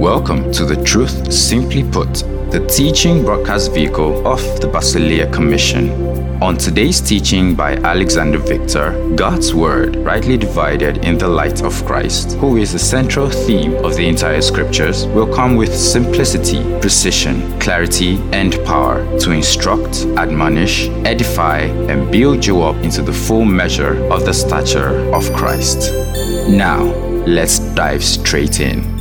Welcome to the Truth Simply Put, the teaching broadcast vehicle of the Basileia Commission. On today's teaching by Alexander Victor, God's Word rightly divided in the light of Christ, who is the central theme of the entire scriptures, will come with simplicity, precision, clarity, and power to instruct, admonish, edify, and build you up into the full measure of the stature of Christ. Now, let's dive straight in.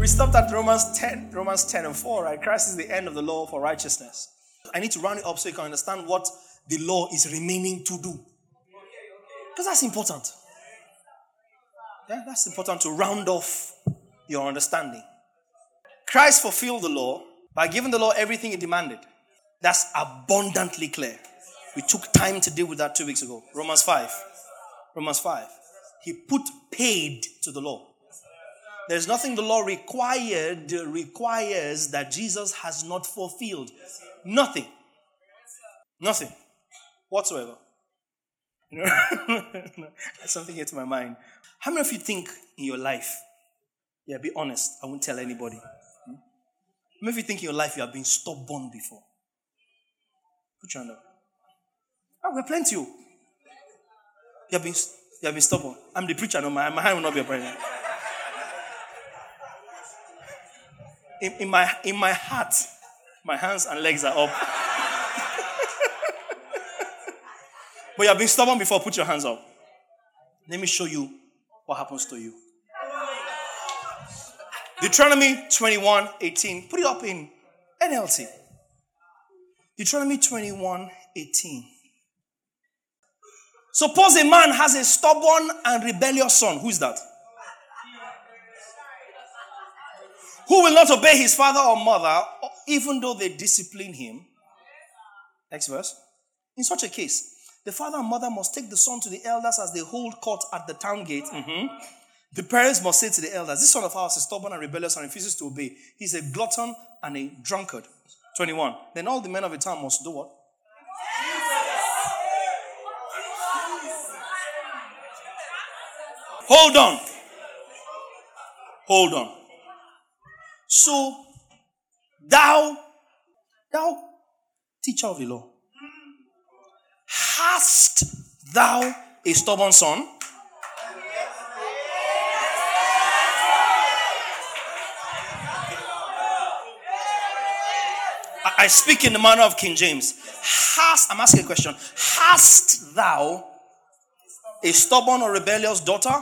We stopped at Romans 10, Romans 10 and 4, right? Christ is the end of the law for righteousness. I need to round it up so you can understand what the law is remaining to do. Because that's important. Yeah, that's important to round off your understanding. Christ fulfilled the law by giving the law everything it demanded. That's abundantly clear. We took time to deal with that two weeks ago. Romans 5. Romans 5. He put paid to the law. There's nothing the law required requires that Jesus has not fulfilled. Nothing. Nothing. Whatsoever. You know? something to my mind. How many of you think in your life? Yeah, be honest. I won't tell anybody. Hmm? How many of you think in your life you have been stubborn before? Put your hand up. Oh, we're plenty. You. you have been you have been stubborn. I'm the preacher. No, my, my hand will not be a in, in, my, in my heart, my hands and legs are up. but you have been stubborn before, put your hands up. Let me show you what happens to you. Deuteronomy 21 18. Put it up in NLT. Deuteronomy 21 18. Suppose a man has a stubborn and rebellious son. Who is that? Who will not obey his father or mother, even though they discipline him. Next verse. In such a case, the father and mother must take the son to the elders as they hold court at the town gate. Mm-hmm. The parents must say to the elders, This son of ours is stubborn and rebellious and refuses to obey. He's a glutton and a drunkard. 21. Then all the men of the town must do what? Hold on. Hold on. So, thou, thou, teacher of the law, hast thou a stubborn son? I speak in the manner of King James. Hast, I'm asking a question. Hast thou a stubborn or rebellious daughter?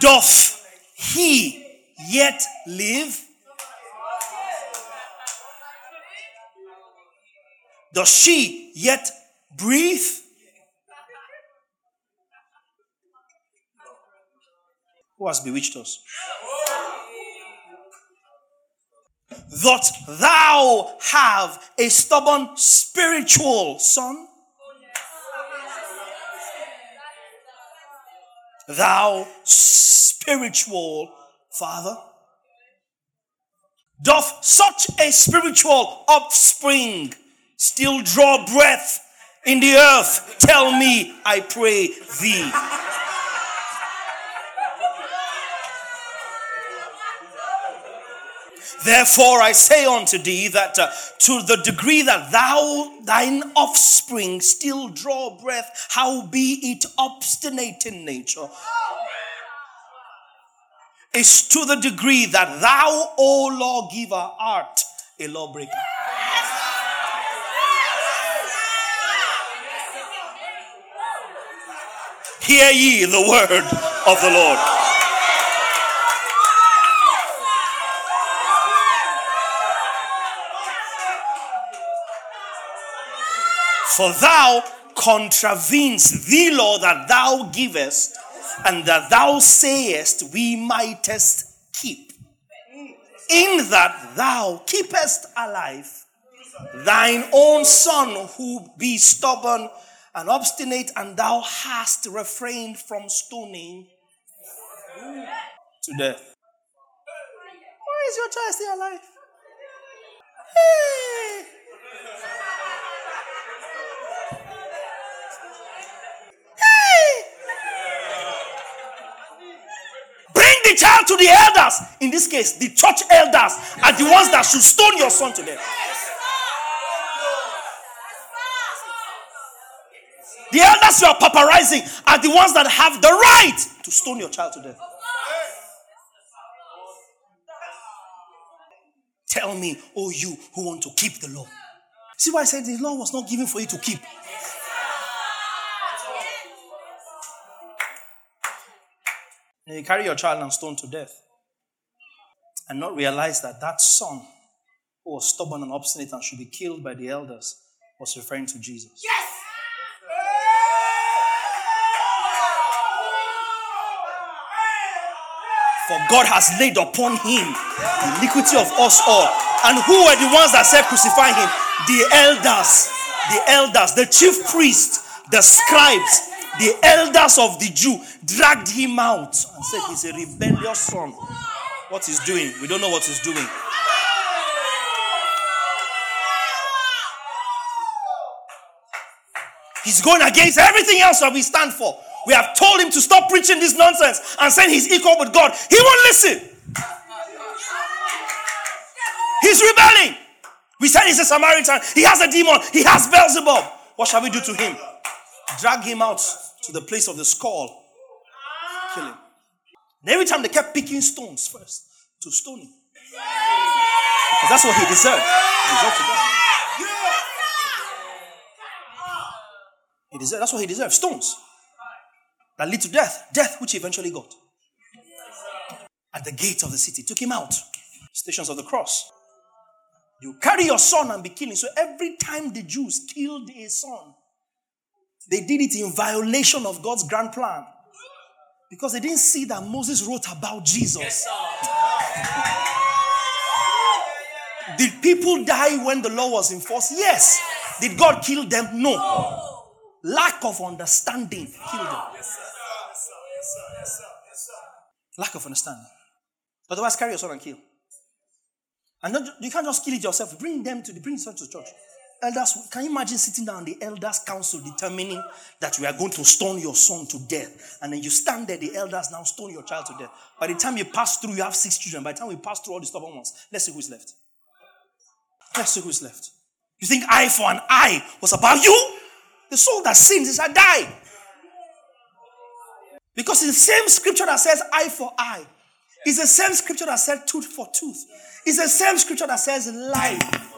Doth he yet live? Does she yet breathe? Who has bewitched us? That thou have a stubborn spiritual son? Thou spiritual father? Doth such a spiritual offspring still draw breath in the earth? Tell me, I pray thee. Therefore, I say unto thee that uh, to the degree that thou, thine offspring, still draw breath, how be it obstinate in nature, is to the degree that thou, O lawgiver, art a lawbreaker. Hear ye the word of the Lord. For thou contravenes the law that thou givest, and that thou sayest we mightest keep. In that thou keepest alive thine own son who be stubborn and obstinate, and thou hast refrained from stoning to death. Why is your child still alive? Hey! The child to the elders. In this case, the church elders are the ones that should stone your son to death. The elders you are paparazing are the ones that have the right to stone your child to death. Tell me, oh, you who want to keep the law. See why I said the law was not given for you to keep. And you carry your child and stone to death and not realize that that son who was stubborn and obstinate and should be killed by the elders was referring to Jesus. Yes! For God has laid upon him the iniquity of us all. And who were the ones that said crucify him? The elders, the elders, the chief priests, the scribes, the elders of the Jew dragged him out and said he's a rebellious son. What he's doing, we don't know what he's doing. He's going against everything else that we stand for. We have told him to stop preaching this nonsense and saying he's equal with God. He won't listen. He's rebelling. We said he's a Samaritan. He has a demon. He has Beelzebub. What shall we do to him? Drag him out to the place of the skull. Kill him. And every time they kept picking stones first to stone him. Because that's what he deserved. He deserved to die. He deserved, that's what he deserved. Stones that lead to death. Death, which he eventually got. At the gate of the city. Took him out. Stations of the cross. You carry your son and be killing. So every time the Jews killed a son, they did it in violation of God's grand plan. Because they didn't see that Moses wrote about Jesus. Did people die when the law was enforced? Yes. Did God kill them? No. Lack of understanding killed them. Lack of understanding. Otherwise, carry your son and kill. And not, you can't just kill it yourself. Bring them to the bring son to the church. Elders, can you imagine sitting down the elders' council determining that we are going to stone your son to death? And then you stand there, the elders now stone your child to death. By the time you pass through, you have six children. By the time we pass through all the stubborn ones, let's see who's left. Let's see who's left. You think eye for an eye was about you? The soul that sins is a die. Because it's the same scripture that says eye for eye. It's the same scripture that says tooth for tooth. It's the same scripture that says life.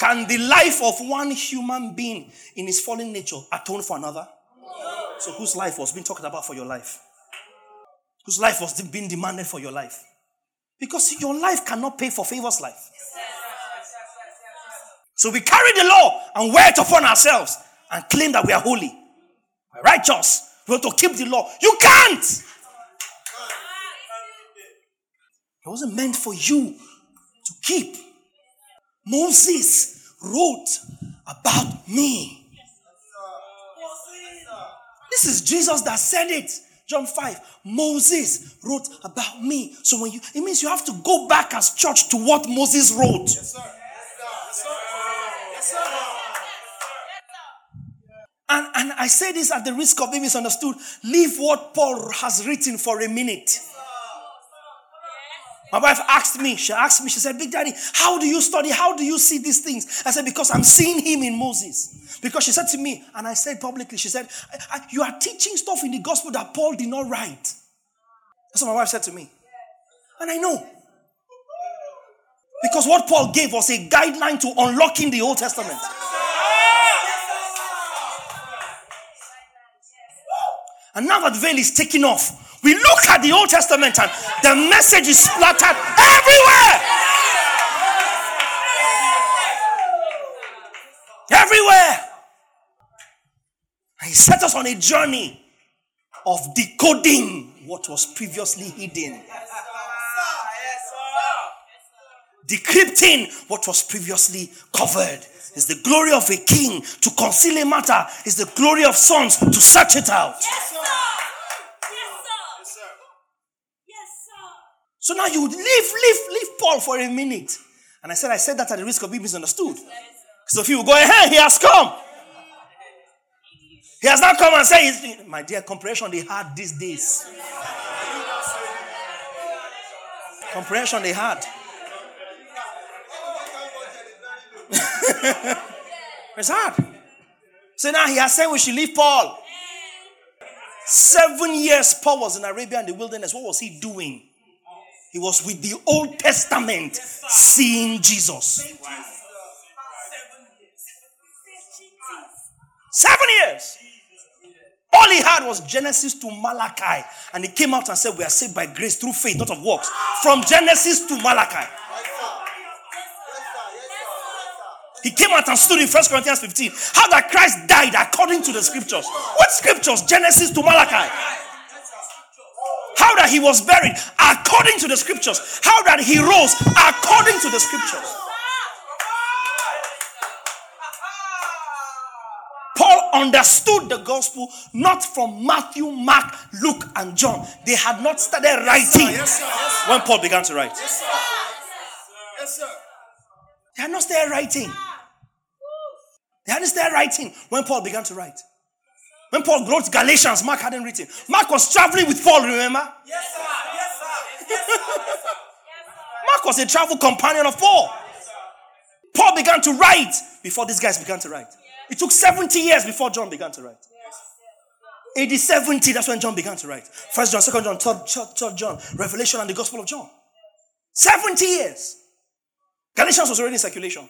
Can the life of one human being in his fallen nature atone for another? So, whose life was being talked about for your life? Whose life was being demanded for your life? Because your life cannot pay for favor's life. So we carry the law and wear it upon ourselves and claim that we are holy, we're righteous. We want to keep the law. You can't. It wasn't meant for you to keep. Moses wrote about me. This is Jesus that said it. John 5. Moses wrote about me. So when you it means you have to go back as church to what Moses wrote. Yes, sir. Yes, sir. Yes, sir. And, and I say this at the risk of being misunderstood. Leave what Paul has written for a minute. My wife asked me, she asked me, she said, Big Daddy, how do you study? How do you see these things? I said, Because I'm seeing him in Moses. Because she said to me, and I said publicly, she said, I, I, You are teaching stuff in the gospel that Paul did not write. That's what my wife said to me. And I know. Because what Paul gave was a guideline to unlocking the Old Testament. And now that the veil is taken off, we look at the Old Testament and the message is splattered everywhere. Everywhere. And he set us on a journey of decoding what was previously hidden. Decrypting what was previously covered. Is the glory of a king to conceal a matter, is the glory of sons to search it out. Yes, sir. Yes, sir. Yes, sir. Yes, sir. So now you would leave, leave, leave Paul for a minute. And I said, I said that at the risk of being misunderstood. So if you go ahead, he has come. He has not come and said, My dear, comprehension they had these days. comprehension they had. it's hard. So now he has said we should leave Paul. Seven years Paul was in Arabia in the wilderness. What was he doing? He was with the Old Testament seeing Jesus. Seven years. All he had was Genesis to Malachi. And he came out and said, We are saved by grace through faith, not of works. From Genesis to Malachi. He came out and stood in 1 Corinthians 15. How that Christ died according to the scriptures. What scriptures? Genesis to Malachi. How that he was buried according to the scriptures. How that he rose according to the scriptures. Paul understood the gospel not from Matthew, Mark, Luke, and John. They had not started writing yes, sir. Yes, sir. when Paul began to write. Yes, sir. Yes, sir. They had not started writing. They hadn't started writing when Paul began to write. When Paul wrote Galatians, Mark hadn't written. Mark was traveling with Paul, remember? Yes, sir. Yes, sir. Yes, sir. Mark was a travel companion of Paul. Paul began to write before these guys began to write. It took 70 years before John began to write. AD 70, that's when John began to write. First John, second John, third, third John, Revelation and the Gospel of John. 70 years. Galatians was already in circulation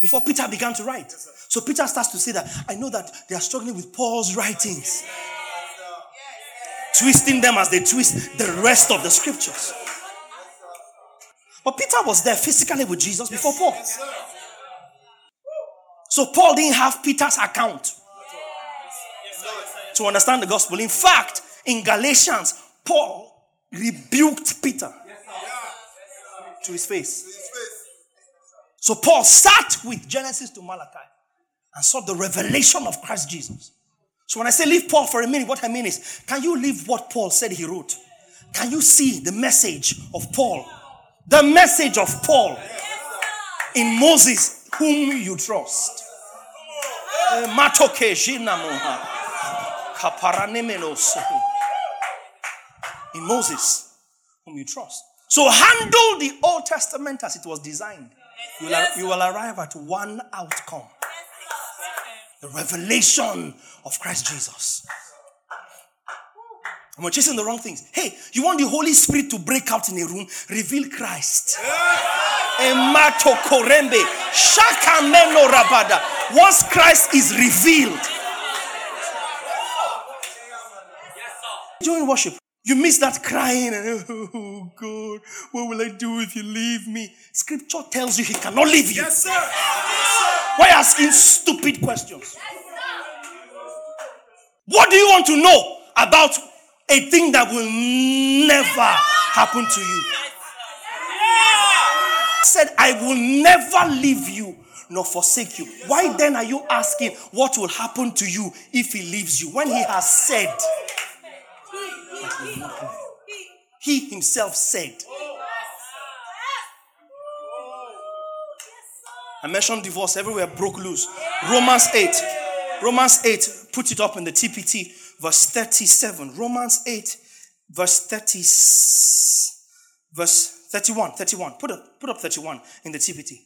before Peter began to write. So Peter starts to say that I know that they are struggling with Paul's writings, twisting them as they twist the rest of the scriptures. But Peter was there physically with Jesus before Paul. So Paul didn't have Peter's account. To understand the gospel. In fact, in Galatians, Paul rebuked Peter. To his face. So Paul sat with Genesis to Malachi and saw the revelation of Christ Jesus. So when I say leave Paul for a minute, what I mean is, can you leave what Paul said he wrote? Can you see the message of Paul? The message of Paul in Moses, whom you trust. In Moses, whom you trust. So handle the Old Testament as it was designed you will, you will arrive at one outcome the revelation of Christ Jesus. And we're chasing the wrong things. Hey, you want the Holy Spirit to break out in a room? Reveal Christ. Emato korembe. Shakameno rabada. Once Christ is revealed. During worship, you miss that crying and, oh God, what will I do if you leave me? Scripture tells you he cannot leave you. Yes, sir. Yes. Why asking stupid questions? Yes, what do you want to know about a thing that will never happen to you? Said, I will never leave you nor forsake you. Why then are you asking what will happen to you if he leaves you when he has said? He himself said. I mentioned divorce everywhere broke loose. Romans 8. Romans 8, put it up in the TPT, verse 37. Romans 8, verse 30, verse 31. 31. Put up, put up 31 in the TPT.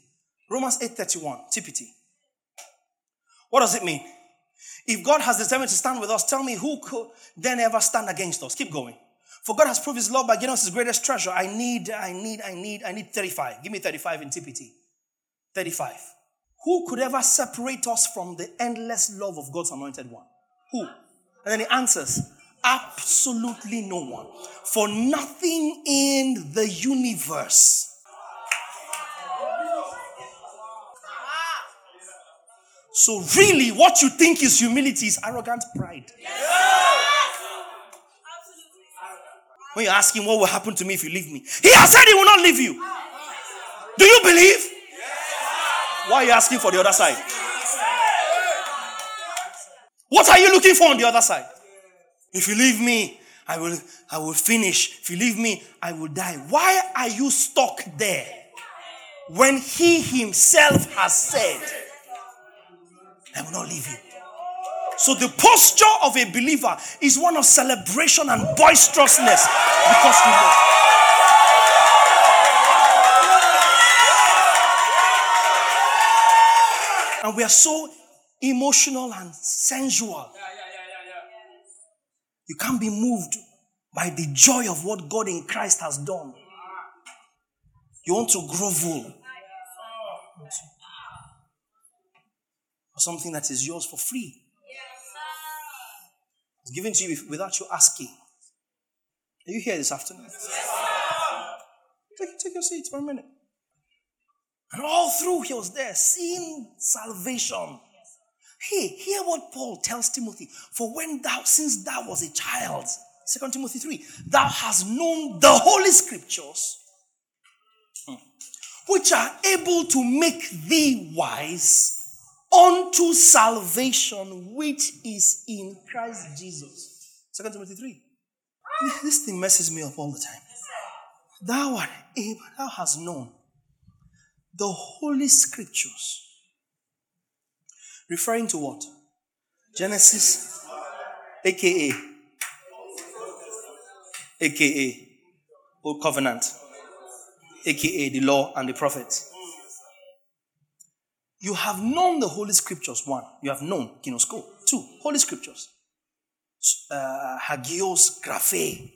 Romans 8, 31, TPT. What does it mean? If God has determined to stand with us, tell me who could then ever stand against us? Keep going. For God has proved his love by giving us his greatest treasure. I need, I need, I need, I need 35. Give me 35 in TPT. 35. Who could ever separate us from the endless love of God's anointed one? Who? And then he answers, absolutely no one. For nothing in the universe So, really, what you think is humility is arrogant pride. When you ask him, What will happen to me if you leave me? He has said he will not leave you. Do you believe? Why are you asking for the other side? What are you looking for on the other side? If you leave me, I will, I will finish. If you leave me, I will die. Why are you stuck there when he himself has said, I will not leave you. So the posture of a believer is one of celebration and boisterousness because. And we are so emotional and sensual. You can't be moved by the joy of what God in Christ has done. You want to grovel. For something that is yours for free. It's given to you without you asking. Are you here this afternoon? Take, take your seat for a minute. And all through he was there, seeing salvation. Hey, hear what Paul tells Timothy. For when thou, since thou was a child, 2 Timothy 3, thou hast known the holy scriptures, hmm, which are able to make thee wise unto salvation which is in Christ Jesus. 2 Timothy 3. This thing messes me up all the time. Thou art able, thou hast known the holy scriptures. Referring to what? Genesis, aka, aka, Old Covenant, aka the law and the prophets. You have known the Holy Scriptures. One, you have known Ginosko. Two, Holy Scriptures. Uh, Hagios Graphe,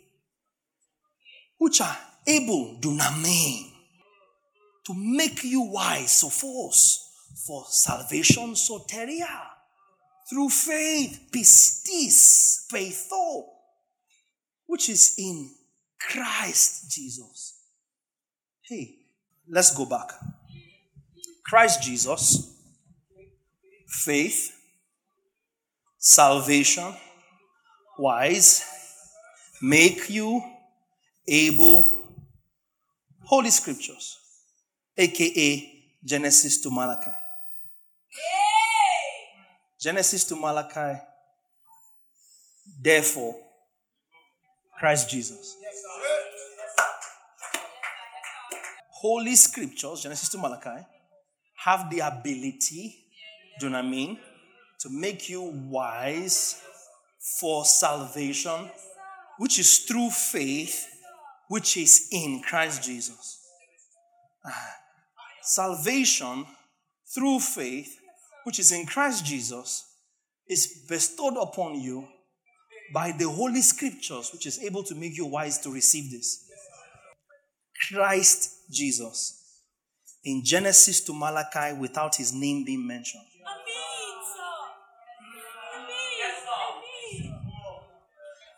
which are able, duname, to make you wise, sophos, for salvation, soteria, through faith, pistis, peitho, which is in Christ Jesus. Hey, let's go back. Christ Jesus, faith, salvation, wise, make you able, Holy Scriptures, aka Genesis to Malachi. Genesis to Malachi, therefore, Christ Jesus. Holy Scriptures, Genesis to Malachi, have the ability, do you know what I mean, to make you wise for salvation, which is through faith, which is in Christ Jesus. Ah, salvation through faith, which is in Christ Jesus, is bestowed upon you by the Holy Scriptures, which is able to make you wise to receive this. Christ Jesus in Genesis to Malachi without his name being mentioned.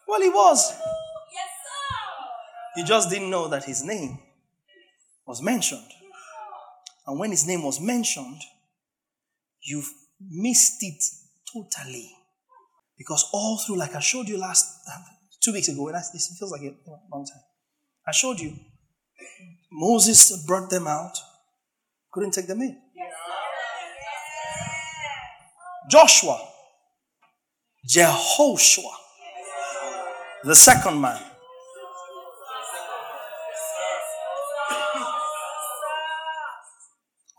Well, he was. You just didn't know that his name was mentioned. And when his name was mentioned, you've missed it totally. Because all through, like I showed you last two weeks ago, and it feels like a long time. I showed you Moses brought them out couldn't take them in. Joshua, Jehoshua, the second man.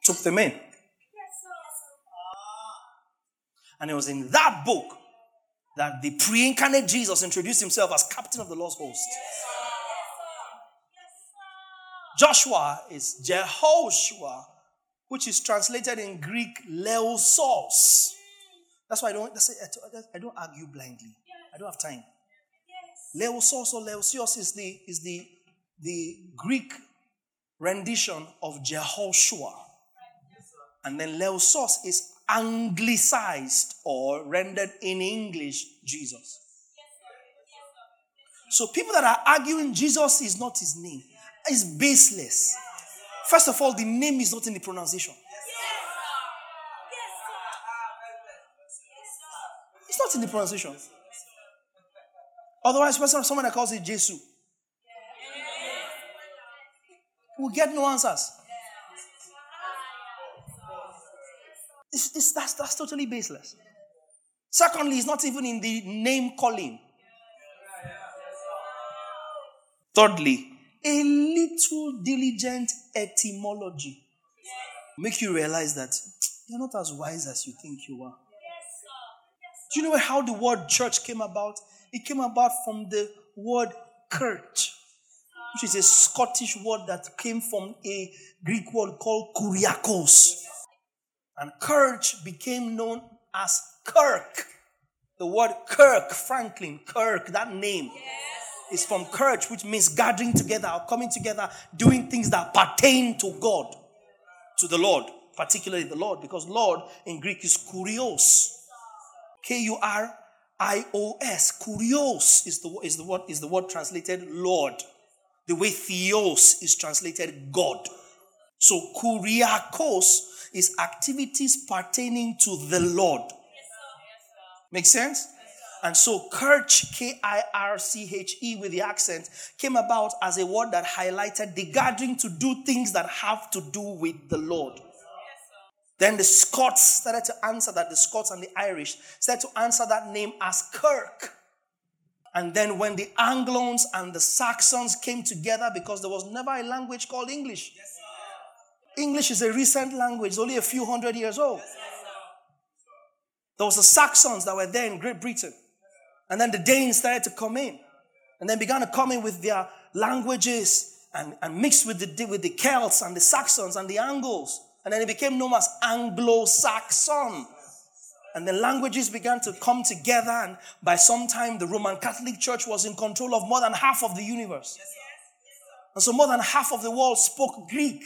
Took them in. And it was in that book that the pre incarnate Jesus introduced himself as captain of the Lord's host. Joshua is Jehoshua, which is translated in Greek Leosos. That's why I don't, I don't argue blindly. I don't have time. Leosos or Leosios is the, is the, the Greek rendition of Jehoshua. And then Leosos is anglicized or rendered in English Jesus. So people that are arguing Jesus is not his name, is baseless. First of all, the name is not in the pronunciation. It's not in the pronunciation. Otherwise, person, someone that calls it Jesus will get no answers. It's, it's, that's, that's totally baseless. Secondly, it's not even in the name calling. Thirdly, a little diligent etymology make you realize that you're not as wise as you think you are. Do you know how the word church came about? It came about from the word church, which is a Scottish word that came from a Greek word called kuriakos. And church became known as Kirk. The word Kirk, Franklin, Kirk, that name yes. Is from church, which means gathering together or coming together, doing things that pertain to God, to the Lord, particularly the Lord, because Lord in Greek is kurios. K U R I O S. Kurios is the, is, the word, is the word translated Lord. The way theos is translated God. So kuriakos is activities pertaining to the Lord. Make sense? And so, Kirch, K I R C H E with the accent, came about as a word that highlighted the gathering to do things that have to do with the Lord. then the Scots started to answer that, the Scots and the Irish started to answer that name as Kirk. And then when the Angloans and the Saxons came together, because there was never a language called English. Yes, English is a recent language, only a few hundred years old. Yes, there was the Saxons that were there in Great Britain. And then the Danes started to come in. And then began to come in with their languages and, and mixed with the, with the Celts and the Saxons and the Angles. And then it became known as Anglo-Saxon. And the languages began to come together. And by some time, the Roman Catholic Church was in control of more than half of the universe. And so more than half of the world spoke Greek.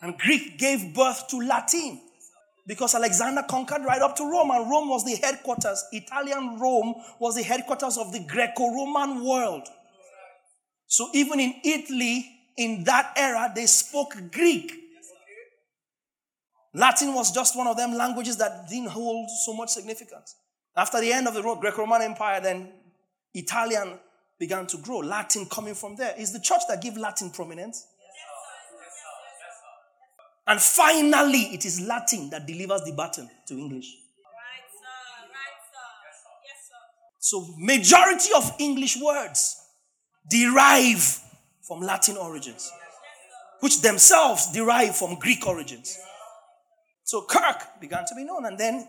And Greek gave birth to Latin. Because Alexander conquered right up to Rome, and Rome was the headquarters. Italian Rome was the headquarters of the Greco Roman world. So even in Italy, in that era, they spoke Greek. Latin was just one of them languages that didn't hold so much significance. After the end of the Greco Roman Empire, then Italian began to grow. Latin coming from there. Is the church that gave Latin prominence? And finally, it is Latin that delivers the baton to English. Right, sir. Right, sir. Yes, sir. So, majority of English words derive from Latin origins, which themselves derive from Greek origins. So, Kirk began to be known, and then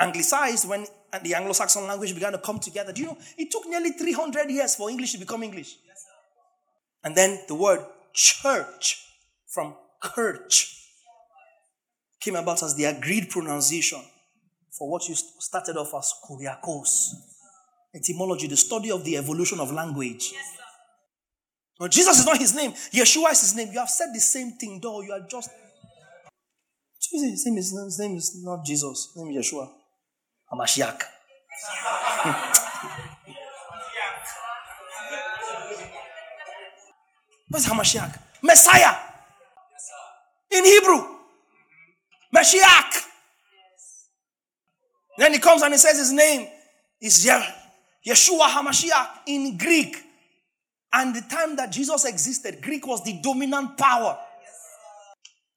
anglicized when the Anglo-Saxon language began to come together. Do you know it took nearly 300 years for English to become English? and then the word church from church came about as the agreed pronunciation for what you started off as kuriakos. Etymology, the study of the evolution of language. Yes, no, Jesus is not his name. Yeshua is his name. You have said the same thing, though. You are just. His name is, his name is not Jesus. His name is Yeshua. Hamashiach. What's Hamashiach? Messiah. In Hebrew. Mashiach. Then he comes and he says his name is Yeshua HaMashiach in Greek. And the time that Jesus existed, Greek was the dominant power.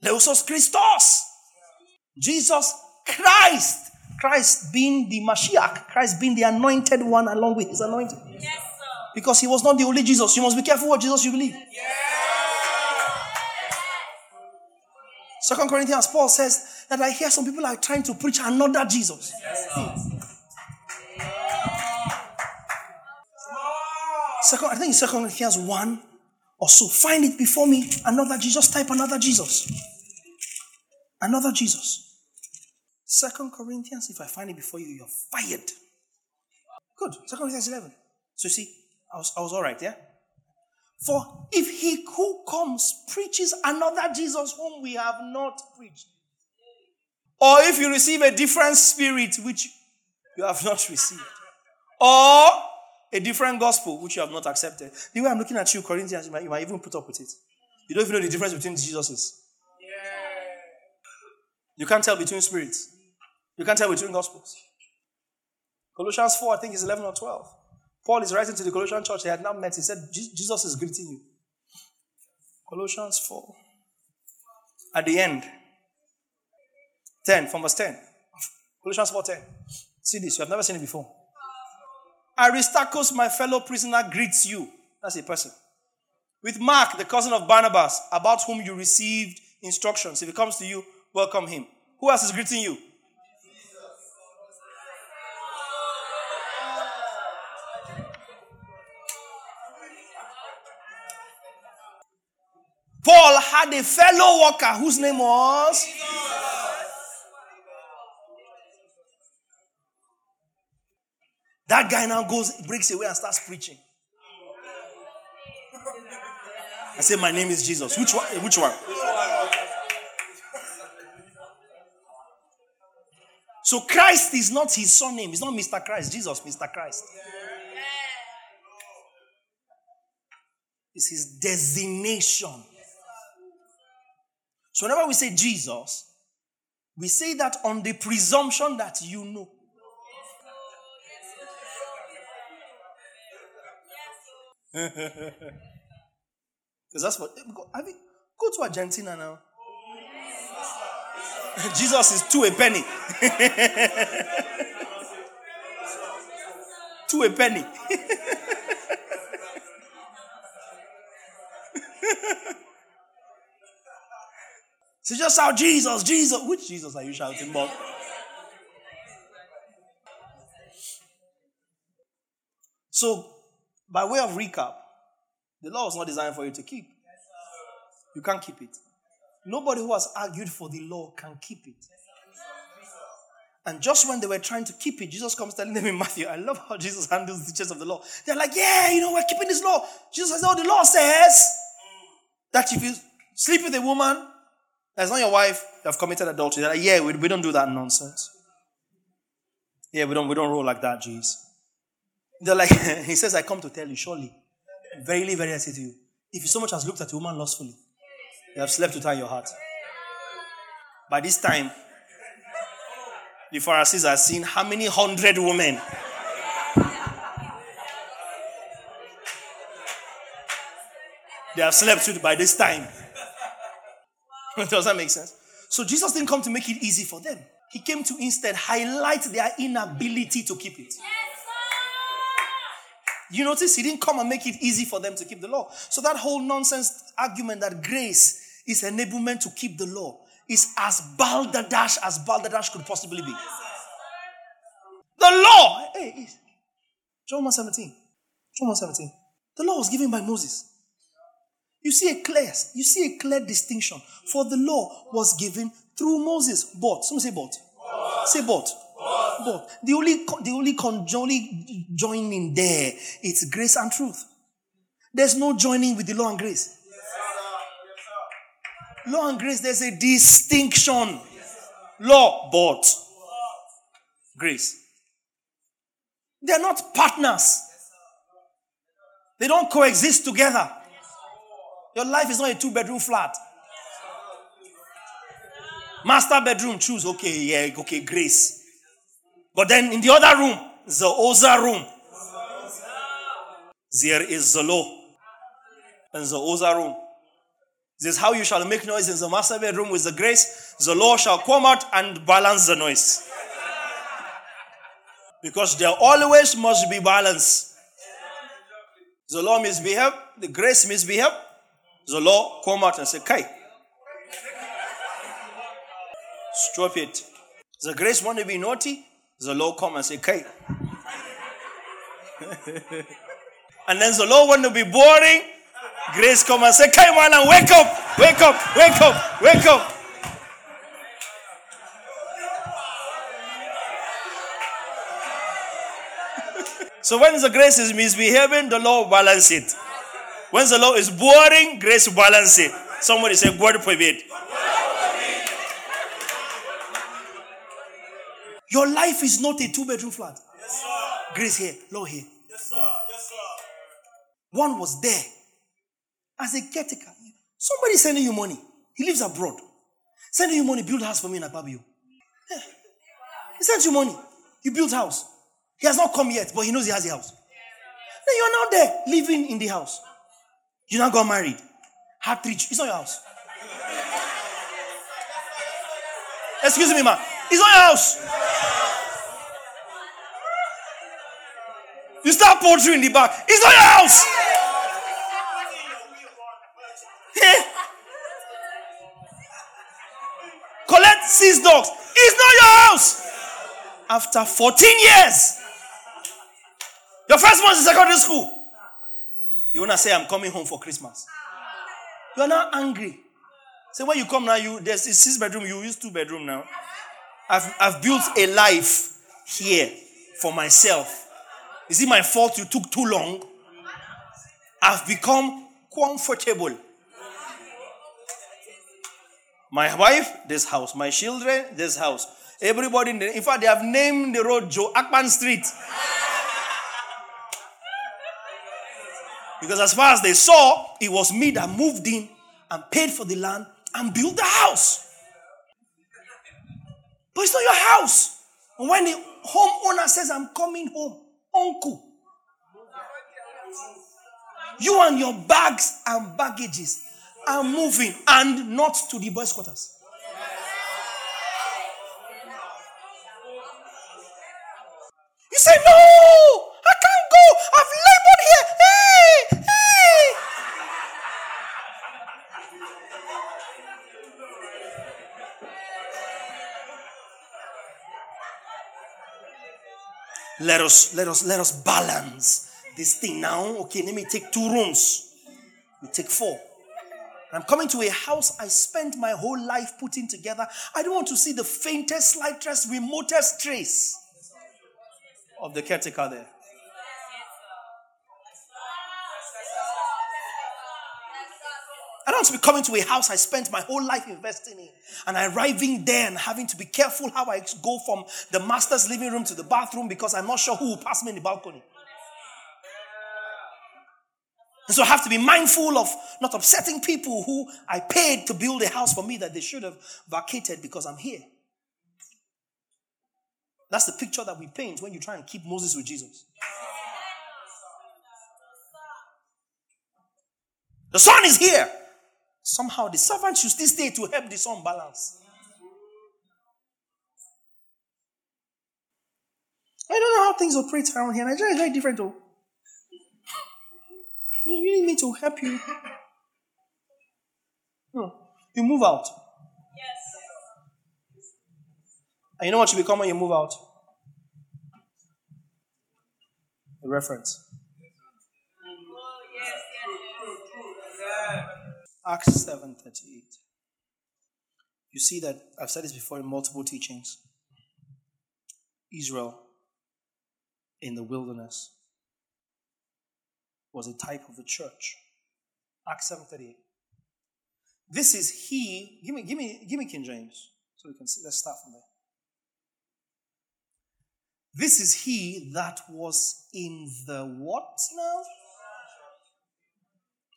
Leosos Christos. Jesus Christ. Christ being the Mashiach. Christ being the anointed one along with his anointing. Yes, because he was not the only Jesus. You must be careful what Jesus you believe. Yes. Second Corinthians, Paul says that I hear some people are trying to preach another Jesus. Second, I think it's Second Corinthians 1 or so. Find it before me. Another Jesus. Type another Jesus. Another Jesus. Second Corinthians, if I find it before you, you're fired. Good. Second Corinthians 11. So you see, I was, I was all right, yeah? For if he who comes preaches another Jesus whom we have not preached, or if you receive a different spirit which you have not received, or a different gospel which you have not accepted. The way I'm looking at you, Corinthians, you might, you might even put up with it. You don't even know the difference between Jesuses. You can't tell between spirits. You can't tell between gospels. Colossians 4, I think, is 11 or 12. Paul is writing to the Colossian church they had not met. He said, Jesus is greeting you. Colossians 4. At the end. 10, from verse 10. Colossians 4 10. See this, you have never seen it before. Aristarchus, my fellow prisoner, greets you. That's a person. With Mark, the cousin of Barnabas, about whom you received instructions. If he comes to you, welcome him. Who else is greeting you? Paul had a fellow worker whose name was. That guy now goes, breaks away and starts preaching. I say, My name is Jesus. Which one? Which one? So Christ is not his surname. It's not Mr. Christ. Jesus, Mr. Christ. It's his designation. So whenever we say Jesus, we say that on the presumption that you know. Because that's what. Have you, go to Argentina now. Jesus is two a penny. two a penny. so just shout Jesus, Jesus. Which Jesus are you shouting about? So, by way of recap, the law was not designed for you to keep. You can't keep it. Nobody who has argued for the law can keep it. And just when they were trying to keep it, Jesus comes telling them in Matthew, I love how Jesus handles the teachers of the law. They're like, yeah, you know, we're keeping this law. Jesus says, oh, the law says that if you sleep with a woman that's not your wife, you have committed adultery. Like, yeah, we, we don't do that nonsense. Yeah, we don't, we don't roll like that, jeez. They're like, he says, I come to tell you, surely, verily, verily, I say to you, if you so much as looked at a woman lustfully, you have slept with her in your heart. By this time, the Pharisees are seeing how many hundred women they have slept with by this time. Does that make sense? So Jesus didn't come to make it easy for them. He came to instead highlight their inability to keep it. You notice he didn't come and make it easy for them to keep the law. So that whole nonsense argument that grace is enablement to keep the law is as balderdash as balderdash could possibly be. The law, hey, John 1 17. John 1 17. The law was given by Moses. You see a clear, you see a clear distinction. For the law was given through Moses. But, someone say but. but. Say but. but. But. The only, the only, con, only joining there is grace and truth. There's no joining with the law and grace. Law and grace, there's a distinction. Law, but grace. They're not partners. They don't coexist together. Your life is not a two bedroom flat. Master bedroom, choose. Okay, yeah, okay, grace. But then in the other room, the Oza room, there is the law. And the Oza room, this is how you shall make noise in the master bedroom with the grace. The law shall come out and balance the noise. Because there always must be balance. The law misbehave, the grace misbehave. The law come out and say, Kai. Stop it. The grace want to be naughty. The law come and say, Kai. and then the law want to be boring. Grace come and say, on and wake up, wake up, wake up, wake up. so when the grace is misbehaving, the law balance it. When the law is boring, grace balance it. Somebody say, God forbid. Your life is not a two bedroom flat. Yes, grace here, law here. Yes, sir. Yes, sir. One was there as a caretaker. Somebody sending you money. He lives abroad. Sending you money, build house for me in Akpabio. Yeah. He sends you money. You build house. He has not come yet, but he knows he has a house. Then you're now there, living in the house. You now got married. Had three. It's not your house. Excuse me, man. It's not your house. You start poultry in the back. It's not your house. Collect six dogs. It's not your house. After 14 years, your first month in secondary school, you want to say, I'm coming home for Christmas. You are now angry. Say when you come now, you there's a six bedroom, you use two bedroom now. I've I've built a life here for myself. Is it my fault you took too long? I've become comfortable. My wife, this house. My children, this house. Everybody, in, the, in fact, they have named the road Joe Akpan Street. Because as far as they saw, it was me that moved in and paid for the land and built the house. But it's not your house. And when the homeowner says, I'm coming home, uncle, you and your bags and baggages are moving and not to the boys' quarters. You say, No, I can't go. I've labored here. Hey, Let us let us let us balance this thing now. Okay, let me take two rooms. We take four. I'm coming to a house I spent my whole life putting together. I don't want to see the faintest, slightest, remotest trace of the caretaker there. Don't to be coming to a house I spent my whole life investing in and arriving there and having to be careful how I go from the master's living room to the bathroom because I'm not sure who will pass me in the balcony. And so I have to be mindful of not upsetting people who I paid to build a house for me that they should have vacated because I'm here. That's the picture that we paint when you try and keep Moses with Jesus. The son is here. Somehow the servant should still stay to help the son balance. I don't know how things operate around here. Nigeria is very different though. You need me to help you. No. You move out. Yes. And you know what you become when you move out? A reference. Acts 7:38. You see that I've said this before in multiple teachings. Israel in the wilderness was a type of the church. Acts 7:38. This is he. Give me, give me, give me King James so we can see. Let's start from there. This is he that was in the what now?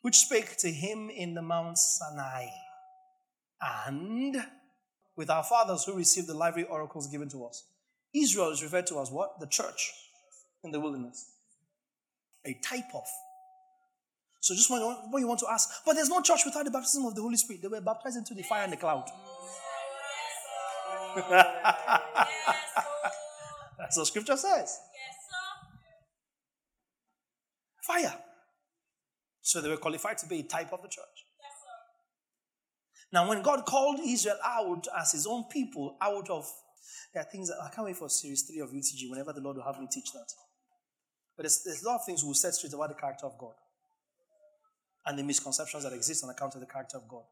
Which spake to him in the Mount Sinai. And with our fathers who received the lively oracles given to us. Israel is referred to as what? The church in the wilderness. A type of so just when, when you want to ask, but there's no church without the baptism of the Holy Spirit. They were baptized into the fire and the cloud. That's what scripture says. Fire. So they were qualified to be a type of the church. Now, when God called Israel out as his own people, out of there are things that I can't wait for series three of UTG whenever the Lord will have me teach that. But there's, there's a lot of things we'll set straight about the character of God and the misconceptions that exist on account of the character of God.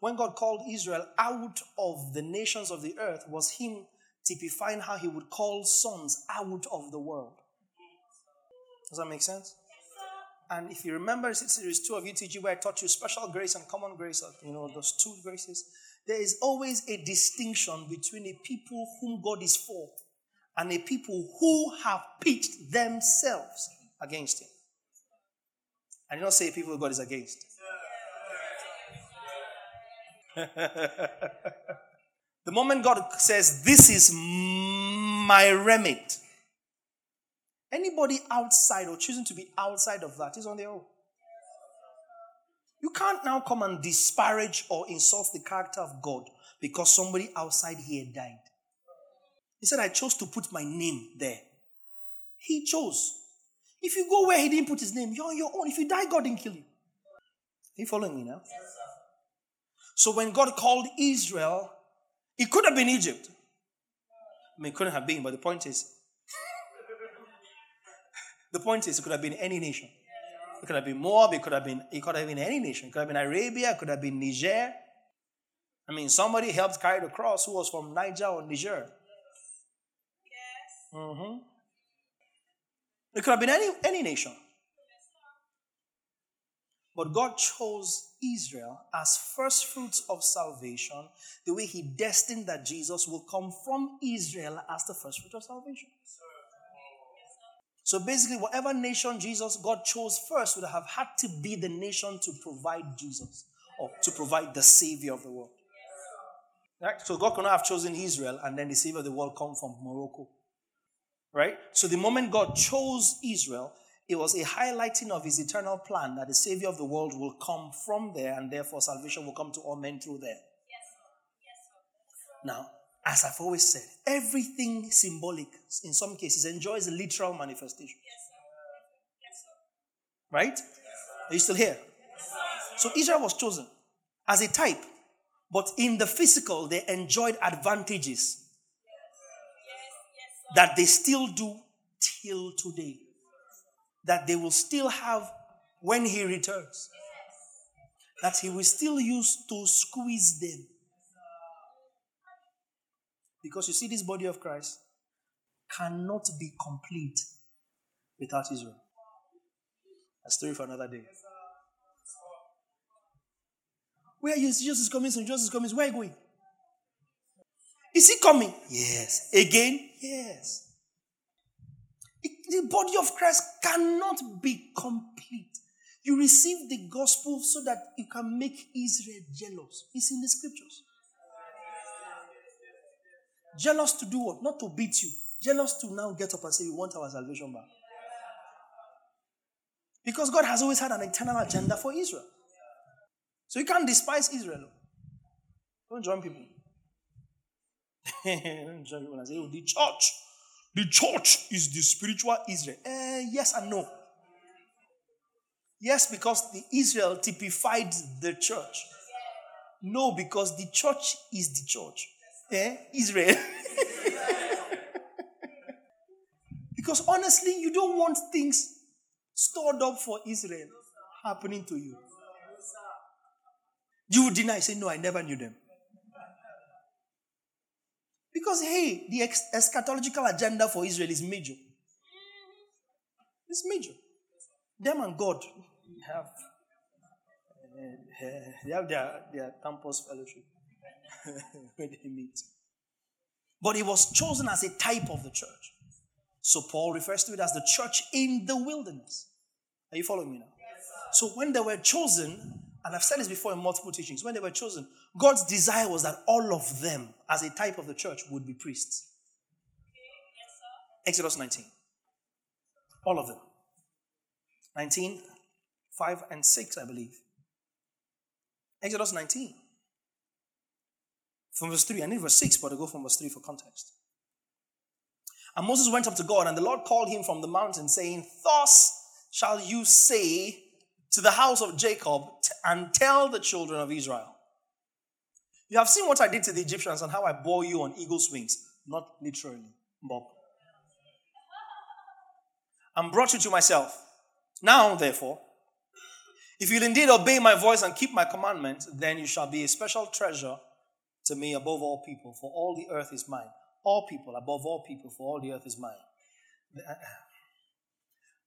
When God called Israel out of the nations of the earth, was Him typifying how He would call sons out of the world. Does that make sense? And if you remember series two of UTG where I taught you special grace and common grace, you know, those two graces, there is always a distinction between a people whom God is for and a people who have pitched themselves against Him. I did not say people God is against. the moment God says, This is my remit, anybody outside or choosing to be outside of that is on their own. You can't now come and disparage or insult the character of God because somebody outside here died. He said, I chose to put my name there. He chose. If you go where he didn't put his name, you're on your own. If you die, God didn't kill you. Are you following me now? Yes, so when God called Israel, it could have been Egypt. I mean, it couldn't have been, but the point is, the point is, it could have been any nation. It could have been Moab. It could have been, it could have been any nation. It could have been Arabia. It could have been Niger. I mean, somebody helped carry the cross who was from Niger or Niger. Yes. Mm-hmm. It could have been any, any nation. But God chose Israel as first fruits of salvation, the way He destined that Jesus will come from Israel as the first fruit of salvation. So basically, whatever nation Jesus God chose first would have had to be the nation to provide Jesus or to provide the Savior of the world. Right? So God could not have chosen Israel and then the Savior of the world come from Morocco. Right? So the moment God chose Israel, it was a highlighting of his eternal plan that the Savior of the world will come from there and therefore salvation will come to all men through there. Yes, sir. yes, sir. now, as I've always said, everything symbolic in some cases enjoys a literal manifestation. Yes, right? Are you still here? So Israel was chosen as a type, but in the physical, they enjoyed advantages that they still do till today that they will still have when he returns. That he will still use to squeeze them. Because you see, this body of Christ cannot be complete without Israel. A story for another day. Where is Jesus coming? So Jesus is coming. Where are you going? Is he coming? Yes. Again? Yes the body of Christ cannot be complete. You receive the gospel so that you can make Israel jealous. It's in the scriptures. Jealous to do what? Not to beat you. Jealous to now get up and say, We want our salvation back. Because God has always had an eternal agenda for Israel. So you can't despise Israel. Don't join people. Don't join people and say, Oh, the church the church is the spiritual Israel. Uh, yes and no. Yes, because the Israel typified the church. No, because the church is the church. Eh? Israel. because honestly, you don't want things stored up for Israel happening to you. You would deny, say, No, I never knew them. Because, hey, the eschatological agenda for Israel is major. It's major. Them and God have, uh, they have their, their campus fellowship where they meet. But it was chosen as a type of the church. So Paul refers to it as the church in the wilderness. Are you following me now? so when they were chosen, and I've said this before in multiple teachings, when they were chosen, God's desire was that all of them, as a type of the church, would be priests. Exodus 19. All of them. 19, 5 and 6, I believe. Exodus 19. From verse 3. I need verse 6, but I go from verse 3 for context. And Moses went up to God, and the Lord called him from the mountain, saying, Thus shall you say to the house of Jacob and tell the children of Israel. You have seen what I did to the Egyptians and how I bore you on eagle's wings. Not literally, Bob. And brought you to myself. Now, therefore, if you'll indeed obey my voice and keep my commandments, then you shall be a special treasure to me above all people, for all the earth is mine. All people, above all people, for all the earth is mine.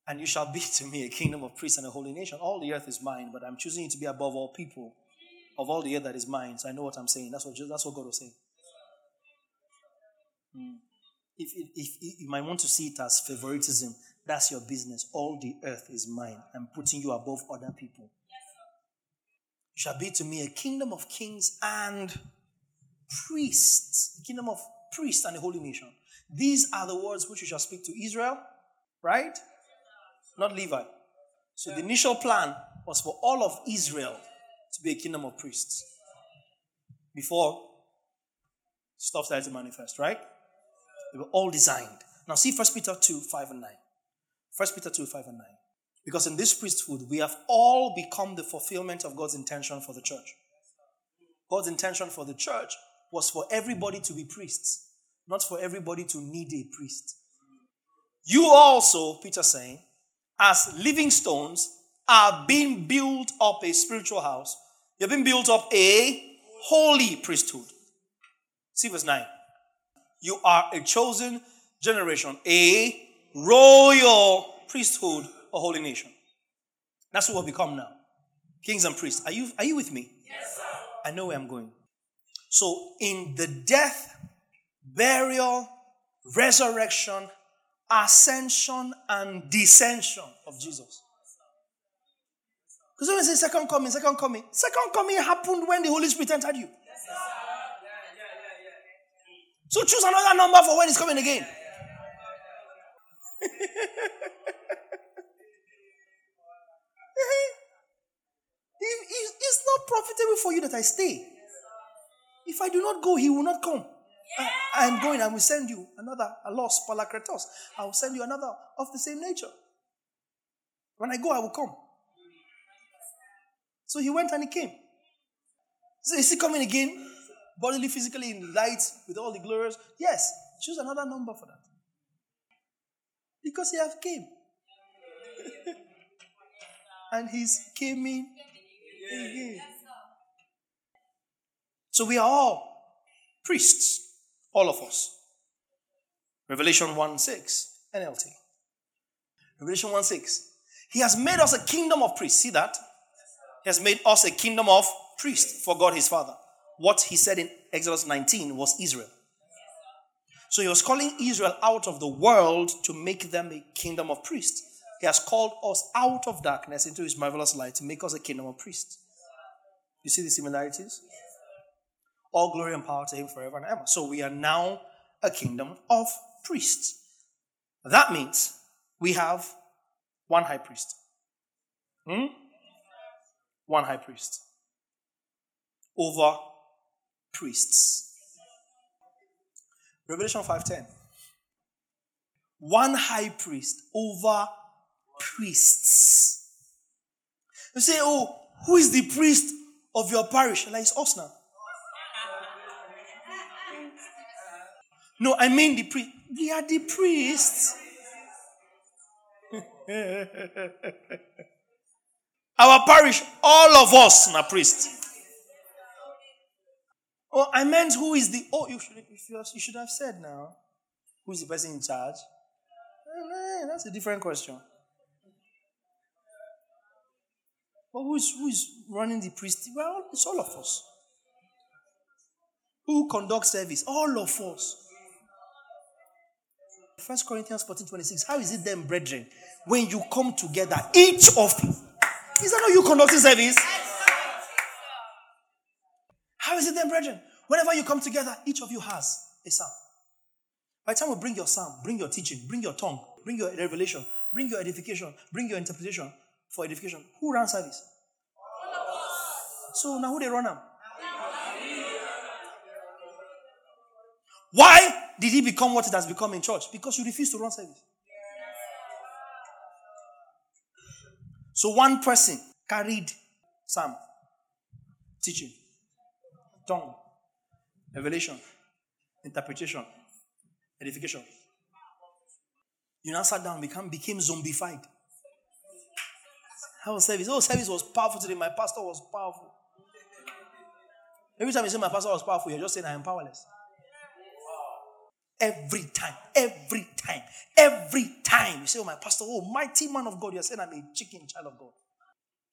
And you shall be to me a kingdom of priests and a holy nation. All the earth is mine, but I'm choosing you to be above all people of all the earth that is mine. So I know what I'm saying. That's what, that's what God was saying. Hmm. If, if, if, you might want to see it as favoritism, that's your business. All the earth is mine. I'm putting you above other people. You shall be to me a kingdom of kings and priests. Kingdom of priests and a holy nation. These are the words which you shall speak to Israel, right? not Levi. So the initial plan was for all of Israel to be a kingdom of priests before stuff started to manifest, right? They were all designed. Now see 1 Peter 2, 5 and 9. 1 Peter 2, 5 and 9. Because in this priesthood, we have all become the fulfillment of God's intention for the church. God's intention for the church was for everybody to be priests, not for everybody to need a priest. You also, Peter saying, as living stones are being built up a spiritual house. You're being built up a holy priesthood. See verse 9. You are a chosen generation, a royal priesthood, a holy nation. That's what we become now. Kings and priests. Are you, are you with me? Yes, sir. I know where I'm going. So, in the death, burial, resurrection, ascension, and descension of Jesus. Because when we say second coming, second coming, second coming happened when the Holy Spirit entered you. So choose another number for when it's coming again. it's not profitable for you that I stay. If I do not go, he will not come. I, am going, I will send you another, allos parakletos. I will send you another of the same nature. When I go, I will come. So he went and he came. So is he coming again? Bodily, physically, in the light, with all the glories? Yes. Choose another number for that. Because he have came. and he's coming again. So we are all priests. All of us. Revelation 1 6, NLT. Revelation 1 6. He has made us a kingdom of priests. See that? He has made us a kingdom of priests for God his Father. What he said in Exodus 19 was Israel. So he was calling Israel out of the world to make them a kingdom of priests. He has called us out of darkness into his marvelous light to make us a kingdom of priests. You see the similarities? All glory and power to him forever and ever. So we are now a kingdom of priests. That means we have one high priest. Hmm? One high priest over priests. Revelation 5:10. One high priest over priests. You say, "Oh, who is the priest of your parish?" Like it's us now. No, I mean the priest. We are the priests. Our parish, all of us are priests. Oh, I meant who is the. Oh, you should, you should have said now. Who is the person in charge? Eh, that's a different question. But who is, who is running the priest? Well, it's all of us. Who conducts service? All of us. First Corinthians 14 26. How is it then, brethren, when you come together, each of you? Is that how you conducting service? How is it then, brethren? Whenever you come together, each of you has a psalm. By the time we bring your psalm, bring your teaching, bring your tongue, bring your revelation, bring your edification, bring your interpretation for edification, who runs service? So now who they run them? Why did he become what it has become in church? Because you refuse to run service. So one person carried some teaching, tongue, revelation, interpretation, edification. You now sat down, become became zombified. How was service? Oh, service was powerful today. My pastor was powerful. Every time you say my pastor was powerful, you're just saying I am powerless. Every time, every time, every time you say, Oh, my pastor, oh, mighty man of God, you're saying I'm a chicken child of God.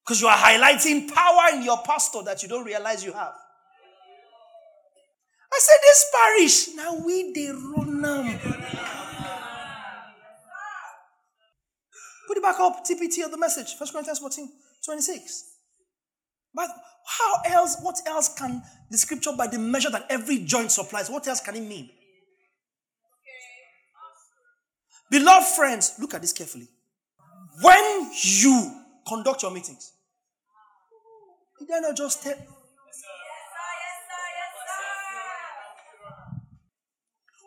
Because you are highlighting power in your pastor that you don't realize you have. I said, This parish, now we run them. Put it back up, TPT of the message, 1 Corinthians 14, 26. But how else, what else can the scripture, by the measure that every joint supplies, what else can it mean? Beloved friends, look at this carefully. When you conduct your meetings, you not just tell.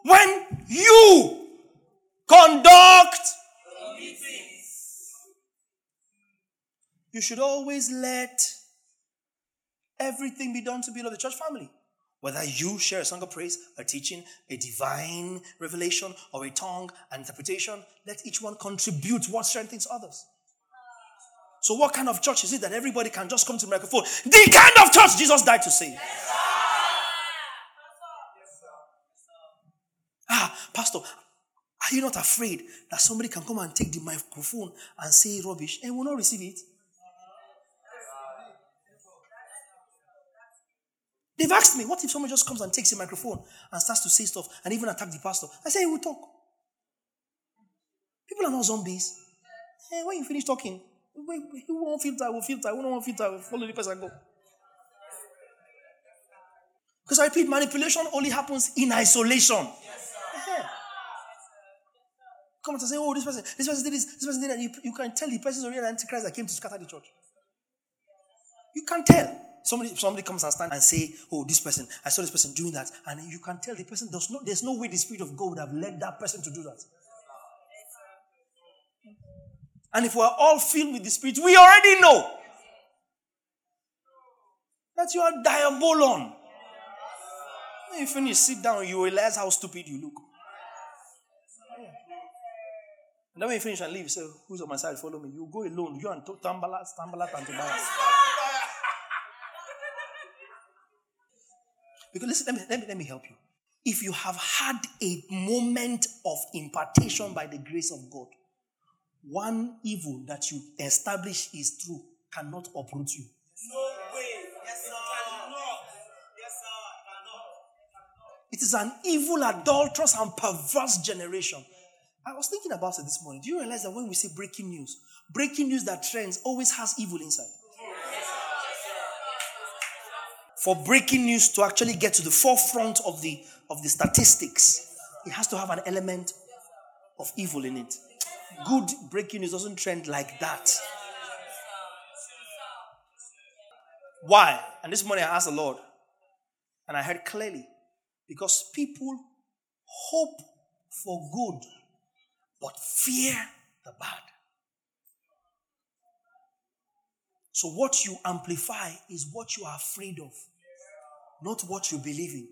When you conduct meetings, you should always let everything be done to build up the church family. Whether you share a song of praise, a teaching, a divine revelation, or a tongue, an interpretation, let each one contribute what strengthens others. So, what kind of church is it that everybody can just come to the microphone? The kind of church Jesus died to save. Ah, Pastor, are you not afraid that somebody can come and take the microphone and say rubbish and will not receive it? They've asked me, what if someone just comes and takes a microphone and starts to say stuff and even attack the pastor? I say, he will talk. People are not zombies. Hey, when you finish talking, who won't filter, will filter, who won't filter, will follow the person go. Because I repeat, manipulation only happens in isolation. Yes, Come and say, oh, this person, this person did this, this person did that. You, you can tell the person is an antichrist that came to scatter the church. You can tell. Somebody, somebody comes and stand and say, oh, this person, I saw this person doing that. And you can tell the person, there's no, there's no way the Spirit of God would have led that person to do that. And if we're all filled with the Spirit, we already know that you are diabolon. When you finish, sit down, you realize how stupid you look. And then when you finish and leave, you say, Who's on my side? Follow me. You go alone. You and Tambala, Tambala, and Tobias. Because listen, let me, let, me, let me help you. If you have had a moment of impartation by the grace of God, one evil that you establish is true cannot uproot you. No way. Yes, sir. Cannot. Yes, sir. Cannot. It is an evil, adulterous, and perverse generation. I was thinking about it this morning. Do you realize that when we say breaking news, breaking news that trends always has evil inside? For breaking news to actually get to the forefront of the of the statistics, it has to have an element of evil in it. Good breaking news doesn't trend like that. Why? And this morning I asked the Lord, and I heard clearly because people hope for good, but fear the bad. So, what you amplify is what you are afraid of, not what you believe in.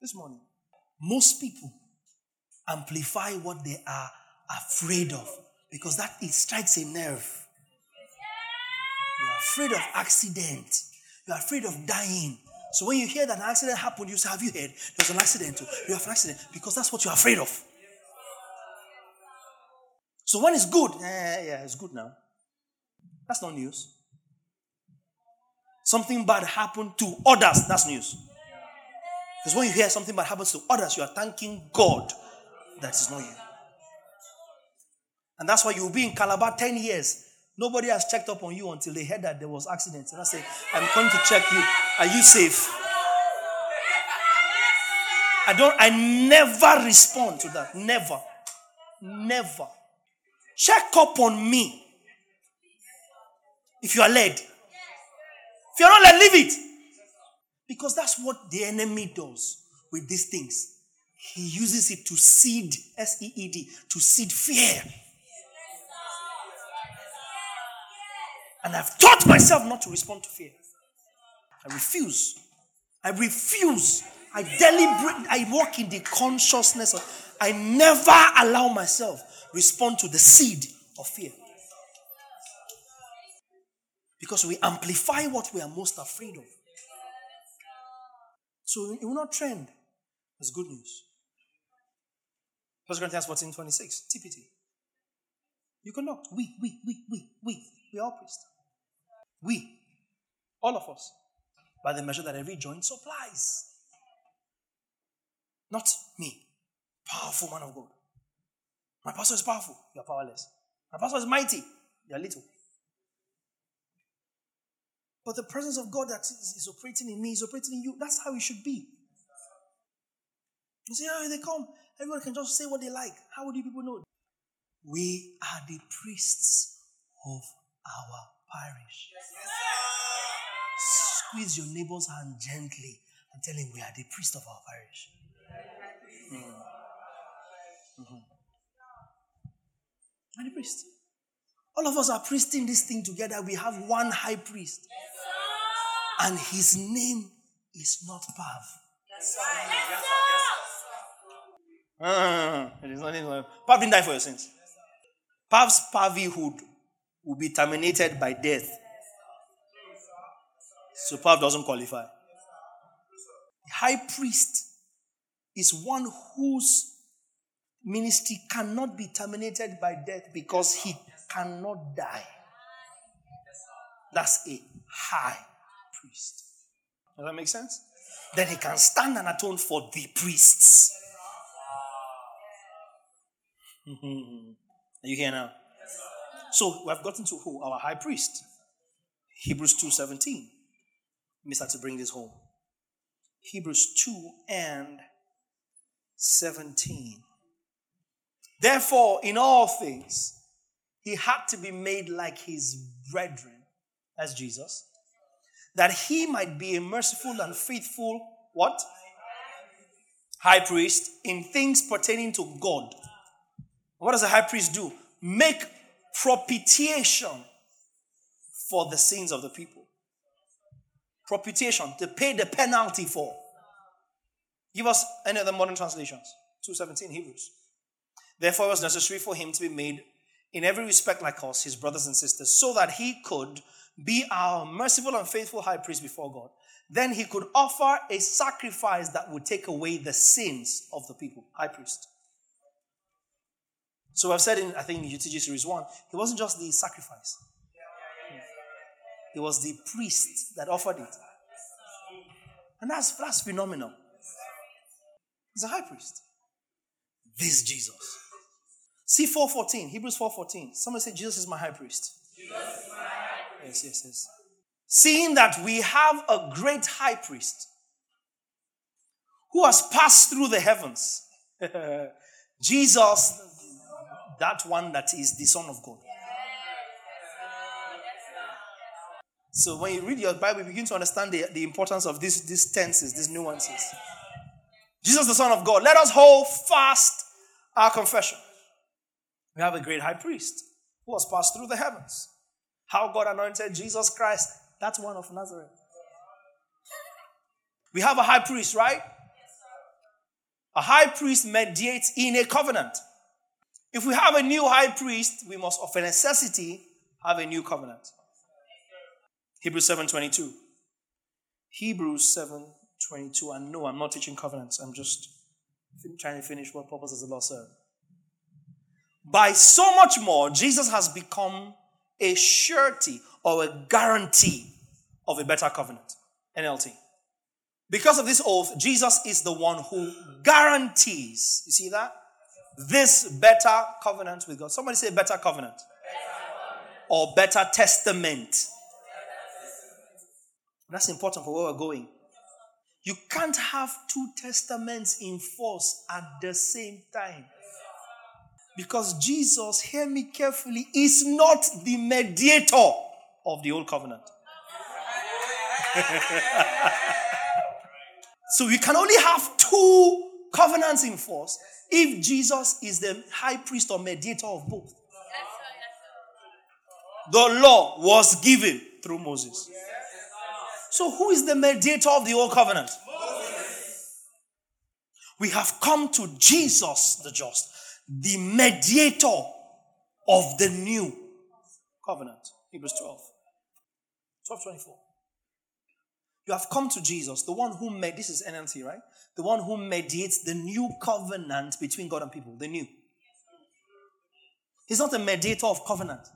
This morning, most people amplify what they are afraid of because that it strikes a nerve. You're afraid of accident. You're afraid of dying. So when you hear that an accident happened, you say, Have you heard? There's an accident. You have an accident because that's what you're afraid of. So when it's good, eh, yeah, it's good now. That's not news. Something bad happened to others, that's news. Because when you hear something bad happens to others, you are thanking God that is not you. And that's why you'll be in Calabar 10 years. Nobody has checked up on you until they heard that there was accident. And I say, I'm coming to check you. Are you safe? I don't, I never respond to that. Never. Never. Check up on me. If you are led. If you're not led, leave it. Because that's what the enemy does with these things. He uses it to seed, S E E D, to seed fear. And I've taught myself not to respond to fear. I refuse. I refuse. I deliberate. I walk in the consciousness of. I never allow myself respond to the seed of fear. Because we amplify what we are most afraid of. So it will not trend. That's good news. 1 Corinthians 14 26, TPT. You cannot. We, we, we, we, we. We are priests. We, all of us, by the measure that every joint supplies. Not me. Powerful man of God. My pastor is powerful. You are powerless. My pastor is mighty. You are little. But the presence of God that is, is operating in me is operating in you. That's how it should be. You see how they come. Everyone can just say what they like. How would you people know? We are the priests of our parish. Squeeze your neighbor's hand gently and tell him we are the priest of our parish. Mm-hmm. Mm-hmm. I'm the priest. All of us are priesting this thing together. We have one high priest. Yes, and his name is not Pav. Yes, sir. Yes, sir. Uh, it is not Pav didn't die for your sins. Pav's pavihood will be terminated by death. So Paul doesn't qualify. The high priest is one whose ministry cannot be terminated by death because he cannot die. That's a high priest. Does that make sense? Then he can stand and atone for the priests. Are you here now? So we have gotten to who? Our high priest. Hebrews 2:17. Let me start to bring this home. Hebrews 2 and 17. Therefore, in all things, he had to be made like his brethren, as Jesus, that he might be a merciful and faithful what? High priest in things pertaining to God. What does a high priest do? Make propitiation for the sins of the people. Propitiation, to pay the penalty for. Give us the modern translations. 217 Hebrews. Therefore, it was necessary for him to be made in every respect like us, his brothers and sisters, so that he could be our merciful and faithful high priest before God. Then he could offer a sacrifice that would take away the sins of the people. High priest. So I've said in, I think, UTG Series 1, it wasn't just the sacrifice, it was the priest that offered it. And that's, that's phenomenal. He's a high priest. This Jesus. See 414, Hebrews 414. Somebody say, Jesus is my high priest. My high priest. Yes, yes, yes. Seeing that we have a great high priest who has passed through the heavens. Jesus, that one that is the Son of God. So when you read your Bible, you begin to understand the, the importance of these, these tenses, these nuances. Jesus, the Son of God. Let us hold fast our confession. We have a great high priest who has passed through the heavens. How God anointed Jesus Christ, that's one of Nazareth. We have a high priest, right? A high priest mediates in a covenant. If we have a new high priest, we must of necessity have a new covenant. Hebrews 7:22. Hebrews 7:22. And no, I'm not teaching covenants. I'm just trying to finish what purpose does the law serve. By so much more, Jesus has become a surety or a guarantee of a better covenant. NLT. Because of this oath, Jesus is the one who guarantees. You see that? This better covenant with God. Somebody say better covenant. Better covenant. Or better testament. That's important for where we're going. You can't have two testaments in force at the same time. Because Jesus, hear me carefully, is not the mediator of the old covenant. so we can only have two covenants in force if Jesus is the high priest or mediator of both. The law was given through Moses. So, who is the mediator of the old covenant? We have come to Jesus the just the mediator of the new covenant. Hebrews 12. 12 24. You have come to Jesus, the one who made, this is NLT, right? The one who mediates the new covenant between God and people, the new. He's not a mediator of covenant.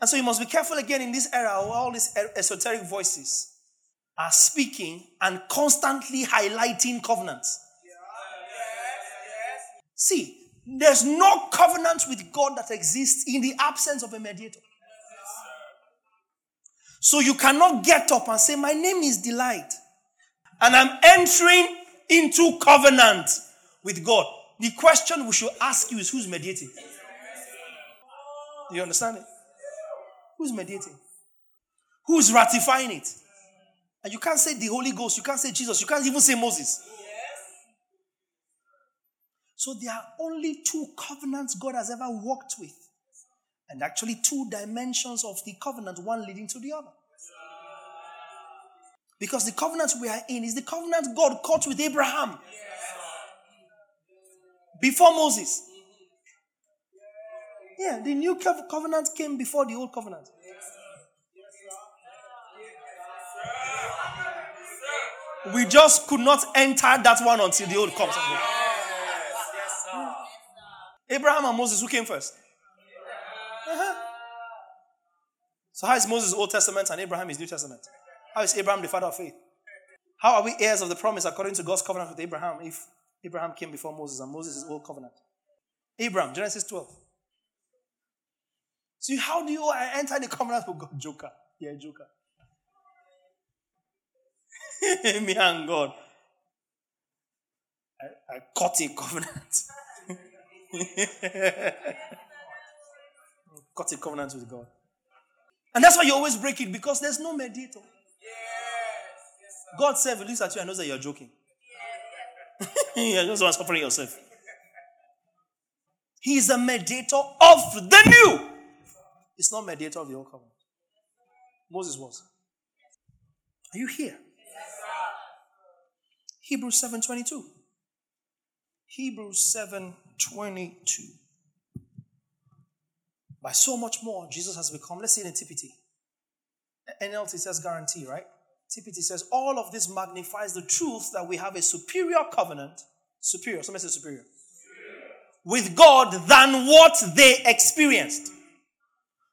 And so you must be careful again in this era where all these esoteric voices are speaking and constantly highlighting covenants. See, there's no covenant with God that exists in the absence of a mediator. So you cannot get up and say, My name is Delight, and I'm entering into covenant with God. The question we should ask you is who's mediating? Do you understand it? Who's mediating? Who's ratifying it? And you can't say the Holy Ghost, you can't say Jesus, you can't even say Moses. So there are only two covenants God has ever worked with. And actually, two dimensions of the covenant, one leading to the other. Because the covenant we are in is the covenant God cut with Abraham before Moses. Yeah, the new covenant came before the old covenant. We just could not enter that one until the old comes. Abraham and Moses, who came first? Uh-huh. So, how is Moses Old Testament and Abraham is New Testament? How is Abraham the father of faith? How are we heirs of the promise according to God's covenant with Abraham if Abraham came before Moses and Moses is Old Covenant? Abraham, Genesis 12. See, how do you enter the covenant with God? Joker. Yeah, Joker. Me and God. I, I cut a covenant. cut a covenant with God. And that's why you always break it because there's no mediator. God said, looks at you and knows that you're joking. you're just suffering yourself. He is a mediator of the new. It's not mediator of the old covenant. Moses was. Are you here? Hebrews 7:22. Hebrews 7:22. By so much more, Jesus has become. Let's see TPT. NLT says guarantee, right? TPT says all of this magnifies the truth that we have a superior covenant. Superior. Somebody say superior. superior. With God than what they experienced.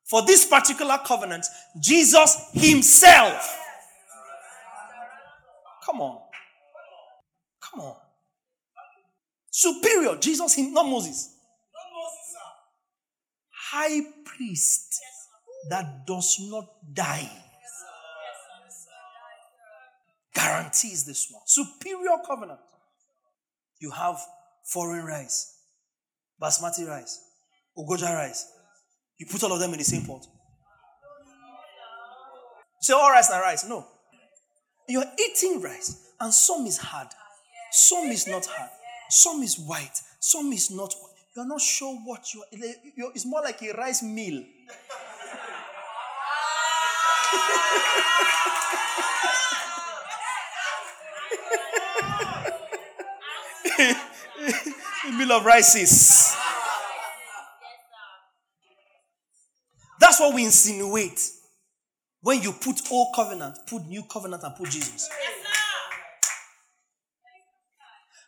For this particular covenant, Jesus Himself. Come on. Come on. Superior. Jesus, not Moses. High priest that does not die. Guarantees this one. Superior covenant. You have foreign rice, basmati rice, ugoja rice. You put all of them in the same pot. Say all rice and rice. No. You're eating rice, and some is hard, some is not hard, some is white, some is not. You're not sure what you are. It's more like a rice meal. a meal of rices. That's what we insinuate. When you put old covenant, put new covenant, and put Jesus.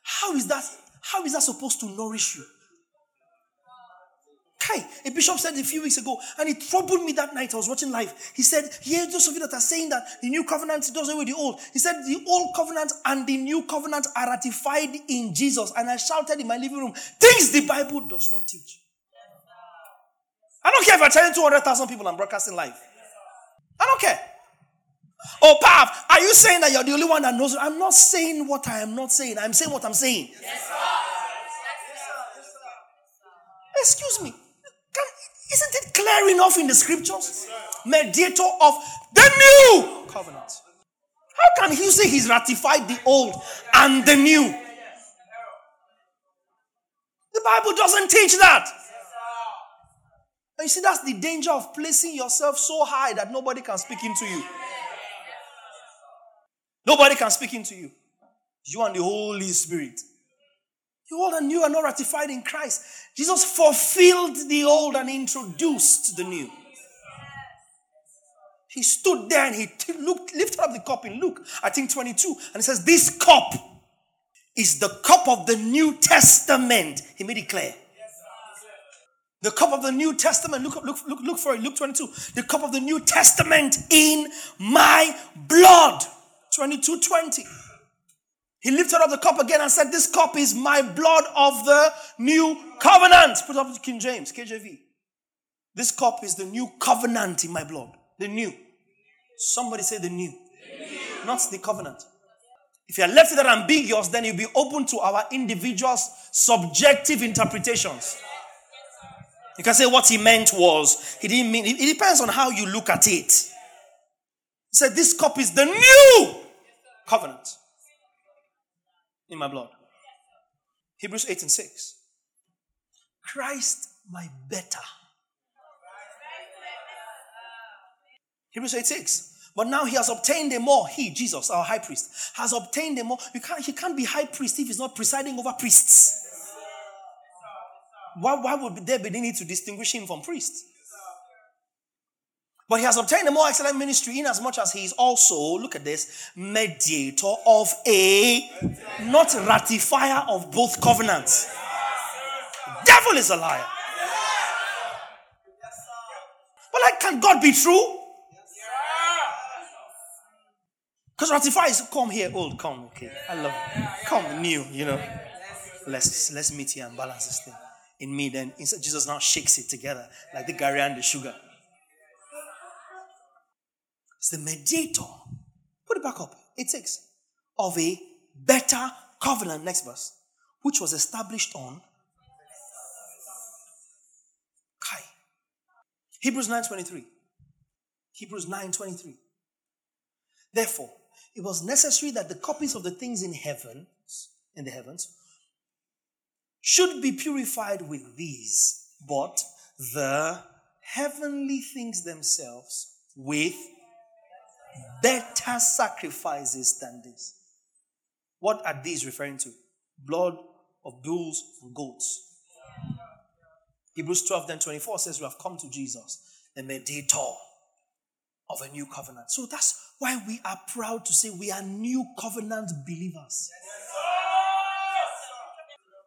How is that? How is that supposed to nourish you? Kai, a bishop said a few weeks ago, and it troubled me that night. I was watching live. He said, Here, those of you that are saying that the new covenant does away with the old. He said, The old covenant and the new covenant are ratified in Jesus. And I shouted in my living room, Things the Bible does not teach. I don't care if I'm telling 200,000 people I'm broadcasting live. I don't care. Oh, Pav, are you saying that you're the only one that knows? I'm not saying what I am not saying. I'm saying what I'm saying. Yes, sir. Excuse me. Can, isn't it clear enough in the scriptures? Mediator of the new covenant. How can he say he's ratified the old and the new? The Bible doesn't teach that. And you see, that's the danger of placing yourself so high that nobody can speak into you. Nobody can speak into you. You and the Holy Spirit. The old and new are not ratified in Christ. Jesus fulfilled the old and introduced the new. He stood there and he t- looked, lifted up the cup in Luke, I think 22, and he says, This cup is the cup of the New Testament. He made it clear. The cup of the New Testament. Look, look, look, look for it. Luke 22. The cup of the New Testament in my blood. 22 20. He lifted up the cup again and said, This cup is my blood of the new covenant. Put up to King James, KJV. This cup is the new covenant in my blood. The new. Somebody say the new. The new. Not the covenant. If you're left that ambiguous, then you'll be open to our individuals' subjective interpretations. You can say what he meant was, he didn't mean, it depends on how you look at it. He said, This cup is the new covenant in my blood. Hebrews 8 and 6. Christ, my better. Hebrews 8 6. But now he has obtained a more, he, Jesus, our high priest, has obtained a more. You can't, he can't be high priest if he's not presiding over priests. Why, why would there be the need to distinguish him from priests? But he has obtained a more excellent ministry inasmuch as he is also, look at this, mediator of a, not ratifier of both covenants. Devil is a liar. But like, can God be true? Because ratify is come here, old, come, okay. I love it. Come new, you know. Let's let's meet here and balance this thing. In me, then Jesus now shakes it together like the garri and the sugar. The mediator. Put it back up. It takes of a better covenant. Next verse, which was established on Kai. Hebrews 9:23. Hebrews 9:23. Therefore, it was necessary that the copies of the things in heaven, in the heavens, should be purified with these, but the heavenly things themselves with better sacrifices than this. What are these referring to? Blood of bulls and goats. Hebrews 12 then 24 says, We have come to Jesus, the mediator of a new covenant. So that's why we are proud to say we are new covenant believers.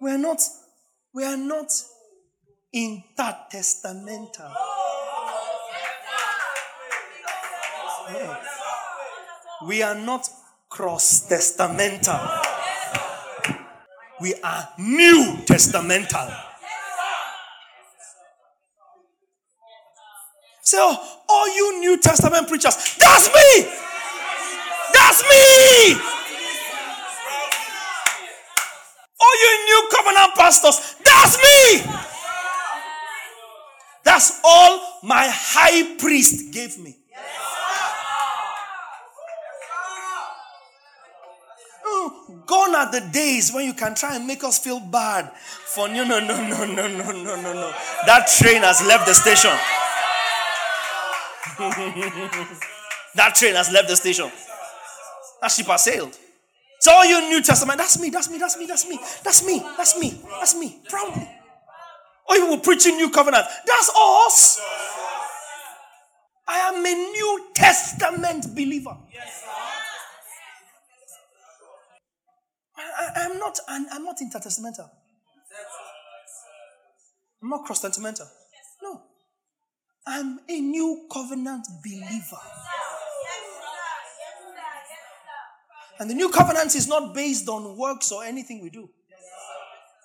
We are not, we are not intertestamental. We are not cross testamental. We are new testamental. Say, oh, all you New Testament preachers, that's me! That's me! All you new covenant pastors, that's me! That's all my high priest gave me. Gone are the days when you can try and make us feel bad for no, no, no, no, no, no, no, no, no. That train has left the station. that train has left the station. That ship has sailed. So all you New Testament, that's me, that's me, that's me, that's me, that's me, that's me, that's me, proudly. Or you will preaching new covenant. That's us. I am a New Testament believer. I, am not I'm, I'm not intertestamental. I'm not cross-testamental. No. I'm a new covenant believer. And the new covenant is not based on works or anything we do.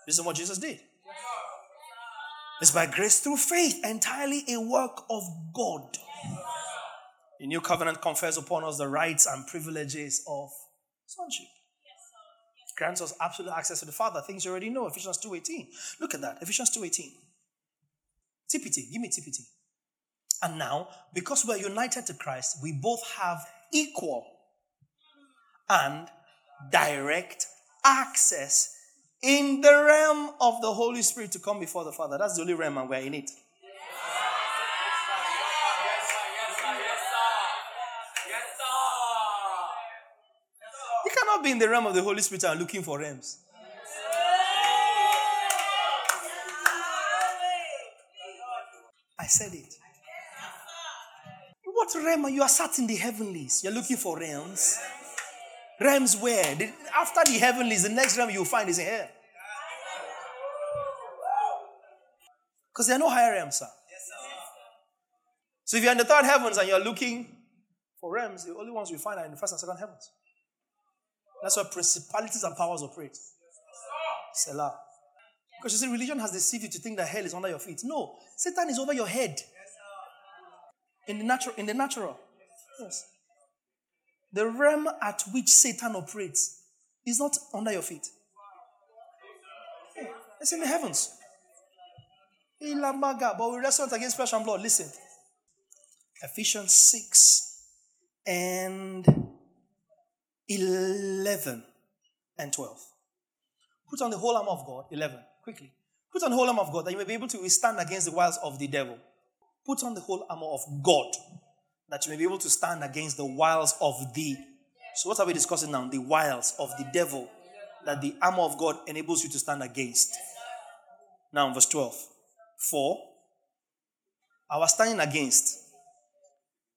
This is what Jesus did. It's by grace through faith, entirely a work of God. The new covenant confers upon us the rights and privileges of sonship. Grants us absolute access to the Father, things you already know. Ephesians 2.18. Look at that. Ephesians 2.18. TPT. Give me TPT. And now, because we're united to Christ, we both have equal and direct access in the realm of the Holy Spirit to come before the Father. That's the only realm, and we're in it. Cannot be in the realm of the Holy Spirit and looking for realms. I said it. What realm are you? are sat in the heavenlies. You're looking for realms. Realms where? The, after the heavenlies, the next realm you'll find is in hell. Because there are no higher realms, sir. So if you're in the third heavens and you're looking for realms, the only ones you find are in the first and second heavens. That's why principalities and powers operate. Selah. Because you see, religion has deceived you to think that hell is under your feet. No, Satan is over your head. In the natural, in the natural. Yes. The realm at which Satan operates is not under your feet. It's in the heavens. But we wrestle against flesh and blood. Listen. Ephesians 6 and 11 and 12. Put on the whole armor of God. 11. Quickly. Put on the whole armor of God that you may be able to withstand against the wiles of the devil. Put on the whole armor of God that you may be able to stand against the wiles of the. So, what are we discussing now? The wiles of the devil that the armor of God enables you to stand against. Now, verse 12. For our standing against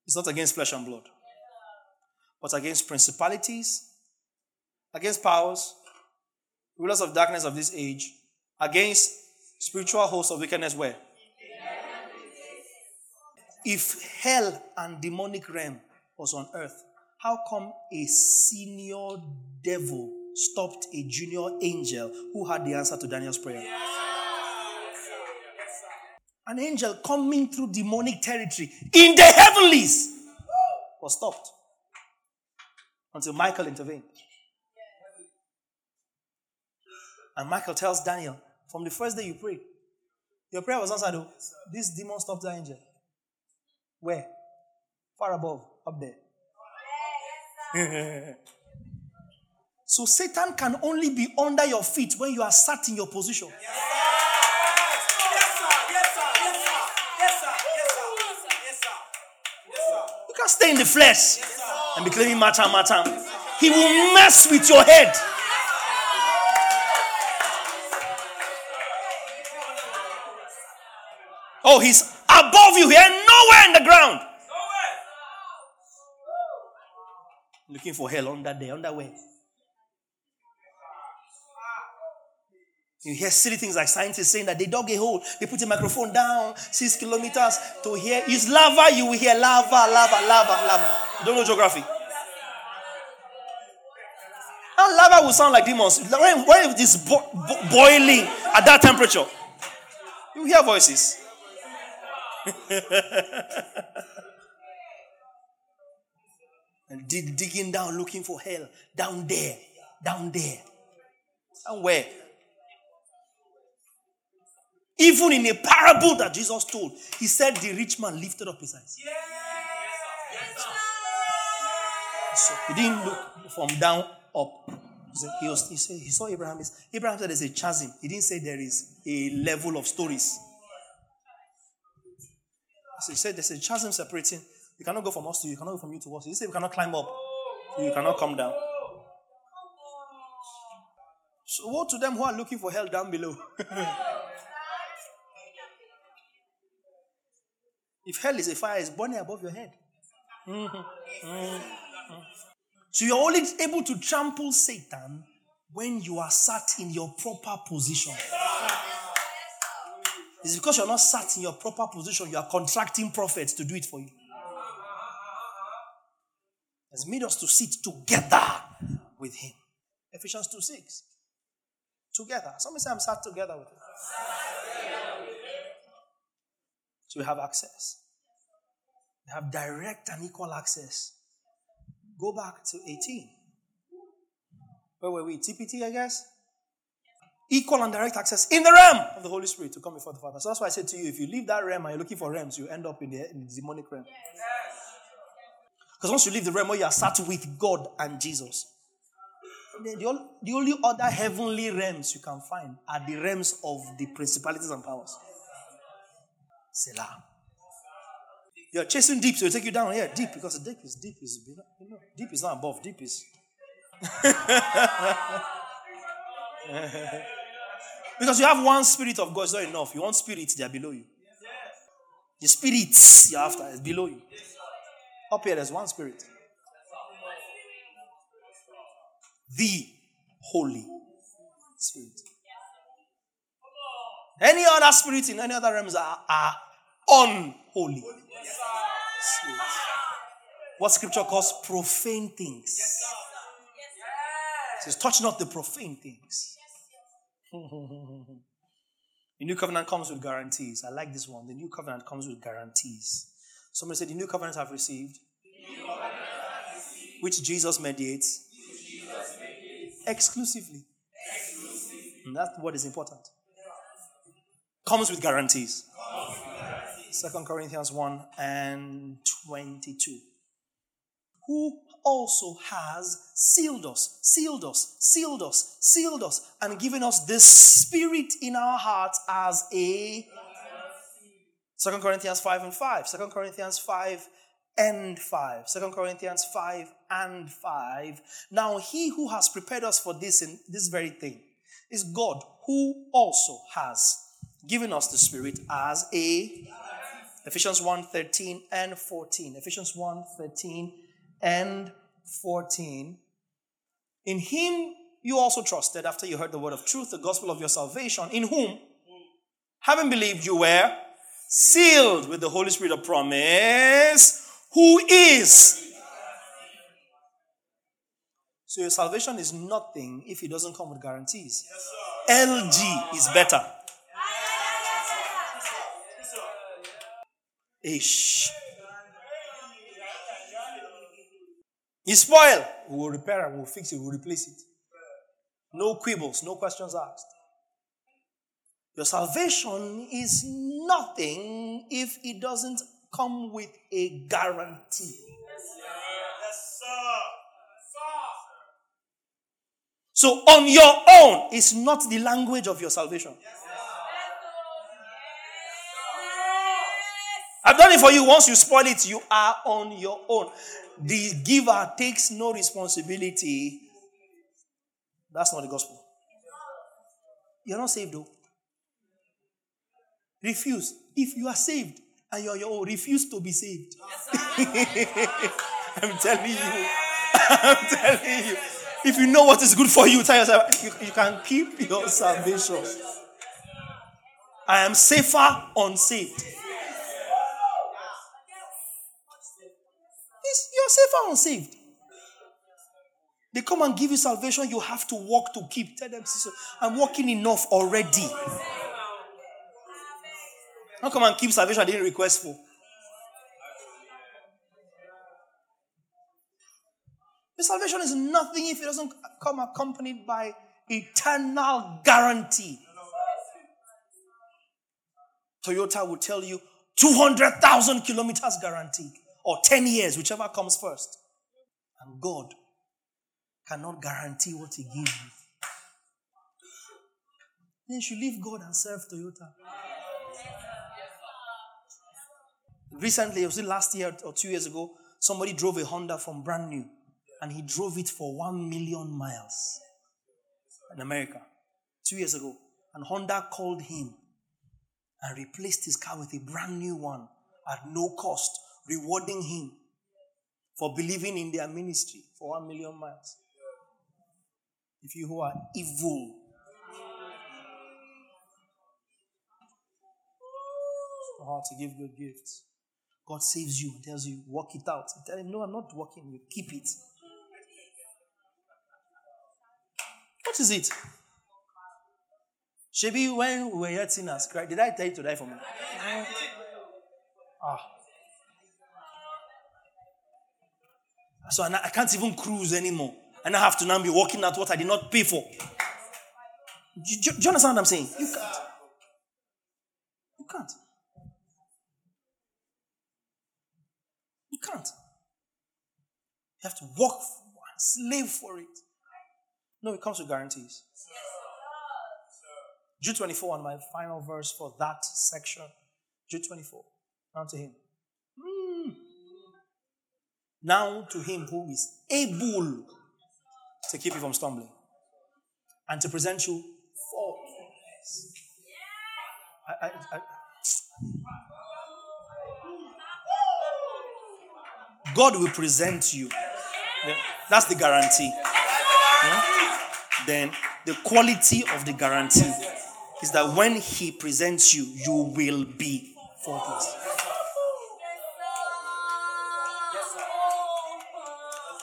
is not against flesh and blood, but against principalities, against powers, rulers of darkness of this age, against spiritual hosts of wickedness where? If hell and demonic realm was on earth, how come a senior devil stopped a junior angel who had the answer to Daniel's prayer? An angel coming through demonic territory in the heavenlies was stopped until Michael intervened. And Michael tells Daniel, from the first day you prayed, your prayer was answered. Oh, this demon stopped the angel. Where? Far above, up there. so Satan can only be under your feet when you are sat in your position. You can't stay in the flesh and be claiming matam matam. He will mess with your head. Oh, he's above you here, nowhere in the ground. Looking for hell under there, under where? You hear silly things like scientists saying that they dug a hole, they put a microphone down six kilometers to hear. Use lava, you will hear lava, lava, lava, lava. Don't know geography. And lava will sound like demons. When, when it is bo- bo- boiling at that temperature, you hear voices. and dig, digging down, looking for hell. Down there. Down there. Somewhere. Even in a parable that Jesus told, he said the rich man lifted up his eyes. So he didn't look from down up. He, was, he, said, he saw Abraham. Abraham said there's a chasm. He didn't say there is a level of stories. So he said there's a chasm separating. You cannot go from us to you. You cannot go from you to us. He said we cannot climb up. You cannot come down. So woe to them who are looking for hell down below. if hell is a fire, it's burning above your head. Mm-hmm. Mm-hmm. So you're only able to trample Satan when you are sat in your proper position. It's because you're not sat in your proper position, you are contracting prophets to do it for you. Has made us to sit together with Him. Ephesians 2 6. Together. Somebody say, I'm sat together with Him. So we have access. We have direct and equal access. Go back to 18. Where were we? TPT, I guess? equal and direct access in the realm of the Holy Spirit to come before the Father. So that's why I said to you, if you leave that realm and you're looking for realms, you end up in the, in the demonic realm. Because once you leave the realm you are sat with God and Jesus, the, the, the only other heavenly realms you can find are the realms of the principalities and powers. Selah. You're chasing deep, so you take you down here. Deep, because deep is deep is you know, deep is not above, deep is. Because you have one spirit of God, it's not enough. You want spirits, they are below you. The spirits you're after is below you. Up here, there's one spirit. The Holy Spirit. Any other spirit in any other realms are, are unholy. What scripture calls profane things. It says, touch not the profane things. the new covenant comes with guarantees. I like this one. The new covenant comes with guarantees. Somebody said, The new covenant have received, which Jesus mediates, exclusively. And that's what is important. Comes with guarantees. Second Corinthians 1 and 22. Who also has sealed us, sealed us, sealed us, sealed us, and given us the Spirit in our hearts as a. Second Corinthians 5 and 5. Second Corinthians 5 and 5. Second Corinthians 5 and 5. Now, he who has prepared us for this in this very thing is God, who also has given us the Spirit as a Ephesians 1 13 and 14. Ephesians 1 13 and 14. In him you also trusted after you heard the word of truth, the gospel of your salvation, in whom, having believed, you were sealed with the Holy Spirit of promise, who is. So your salvation is nothing if it doesn't come with guarantees. LG is better. Ish. You spoil, we will repair it, we will fix it, we will replace it. No quibbles, no questions asked. Your salvation is nothing if it doesn't come with a guarantee. Yes. So, on your own is not the language of your salvation. I've done it for you. Once you spoil it, you are on your own. The giver takes no responsibility. That's not the gospel. You're not saved though. Refuse. If you are saved and you're your own, refuse to be saved. I'm telling you. I'm telling you. If you know what is good for you, tell yourself you, you can keep your salvation. I am safer unsaved. You're safer unsaved. They come and give you salvation, you have to walk to keep. Tell them, I'm walking enough already. Don't come and keep salvation I didn't request for. The salvation is nothing if it doesn't come accompanied by eternal guarantee. Toyota will tell you 200,000 kilometers guaranteed or 10 years, whichever comes first. And God cannot guarantee what He gives you. Then you should leave God and serve Toyota. Recently, it was last year or two years ago, somebody drove a Honda from brand new and he drove it for one million miles in America two years ago. And Honda called him and replaced his car with a brand new one at no cost rewarding him for believing in their ministry for one million miles. If you who are evil, how to give good gifts. God saves you, tells you, work it out. You tell him, No, I'm not working, you keep it. What is it? Shebi, when we were yet sinners, did I tell you to die for me? Ah. So I can't even cruise anymore. And I have to now be working at what I did not pay for. Do you, do you understand what I'm saying? You can't. You can't. You can't. You have to work for and slave for it. No, it comes with guarantees. Jude 24, and my final verse for that section. Jude 24. Now to him. Now to him who is able to keep you from stumbling and to present you faultless. I, I, I, God will present you. That's the guarantee. Yeah? Then the quality of the guarantee is that when He presents you, you will be faultless.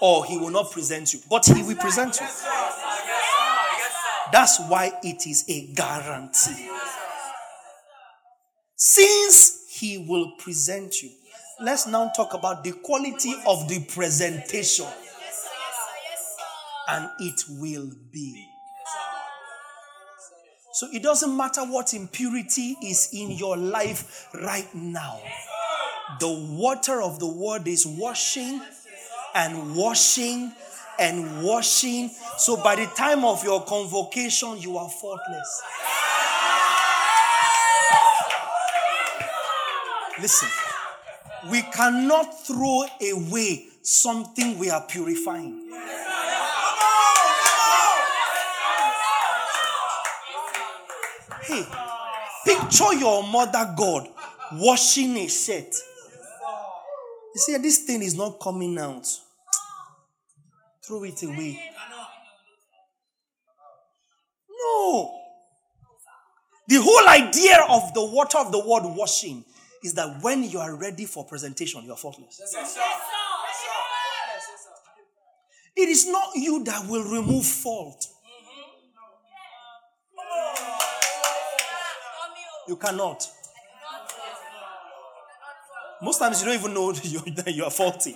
Or he will not present you. But he will present you. That's why it is a guarantee. Since he will present you, let's now talk about the quality of the presentation. And it will be. So it doesn't matter what impurity is in your life right now. The water of the word is washing and washing and washing. So by the time of your convocation, you are faultless. Listen, we cannot throw away something we are purifying. Hey, Picture your mother God washing a shirt. You see, this thing is not coming out. Throw it away. No. The whole idea of the water of the word washing is that when you are ready for presentation, you are faultless. It is not you that will remove fault. You cannot. Most times you don't even know that you are faulty.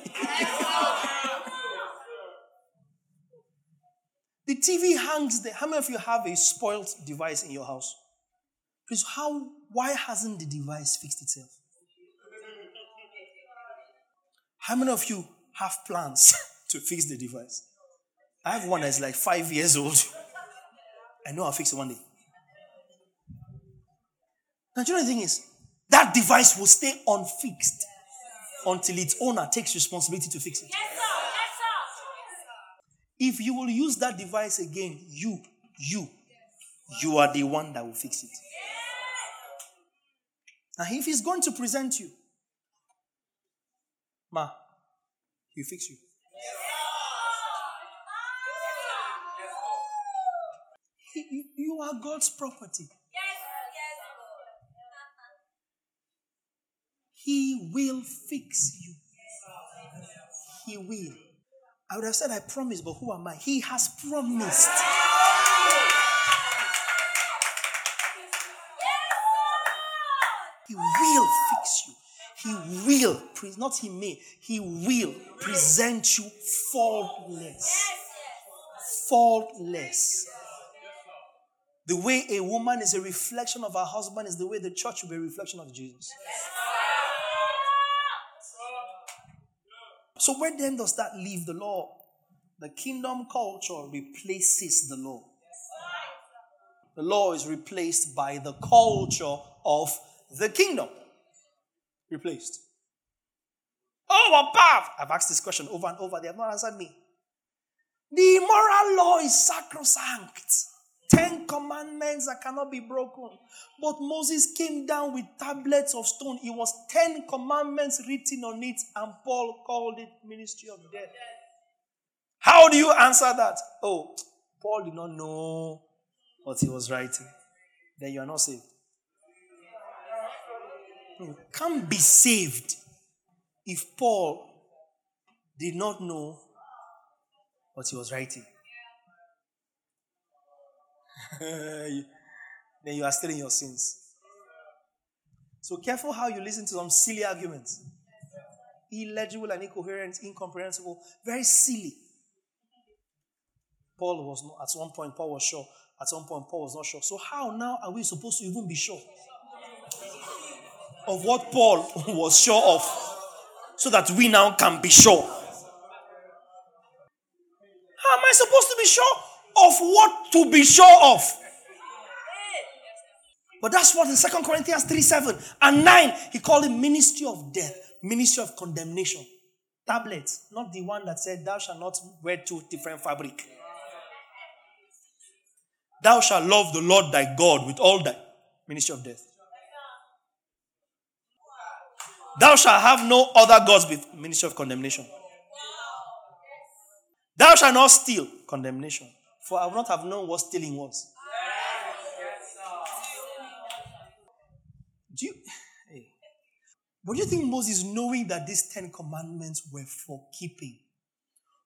The TV hangs there. How many of you have a spoiled device in your house? Please, how, why hasn't the device fixed itself? How many of you have plans to fix the device? I have one that's like five years old. I know I'll fix it one day. Now, you know the thing is, that device will stay unfixed until its owner takes responsibility to fix it. Yes. If you will use that device again, you, you, you are the one that will fix it. Now, if he's going to present you, ma, he'll fix you. He, you are God's property. He will fix you. He will. I would have said, I promise, but who am I? He has promised. He will fix you. He will, not he may, he will present you faultless. Faultless. The way a woman is a reflection of her husband is the way the church will be a reflection of Jesus. So, where then does that leave the law? The kingdom culture replaces the law. The law is replaced by the culture of the kingdom. Replaced. Oh, Pav! I've asked this question over and over. They have not answered me. The moral law is sacrosanct. Ten commandments that cannot be broken. But Moses came down with tablets of stone. It was ten commandments written on it, and Paul called it ministry of death. How do you answer that? Oh, Paul did not know what he was writing. Then you are not saved. You can't be saved if Paul did not know what he was writing. then you are still in your sins. So careful how you listen to some silly arguments. Illegible and incoherent, incomprehensible, very silly. Paul was not, at one point, Paul was sure. At some point, Paul was not sure. So, how now are we supposed to even be sure of what Paul was sure of so that we now can be sure? How am I supposed to be sure what to be sure of? But that's what in Second Corinthians 3 7 and 9, he called it ministry of death, ministry of condemnation. Tablets, not the one that said, Thou shalt not wear two different fabric. Thou shalt love the Lord thy God with all thy ministry of death. Thou shalt have no other gods with ministry of condemnation. Thou shalt not steal condemnation. For I would not have known what stealing was. Do you, hey, do you think Moses, knowing that these Ten Commandments were for keeping,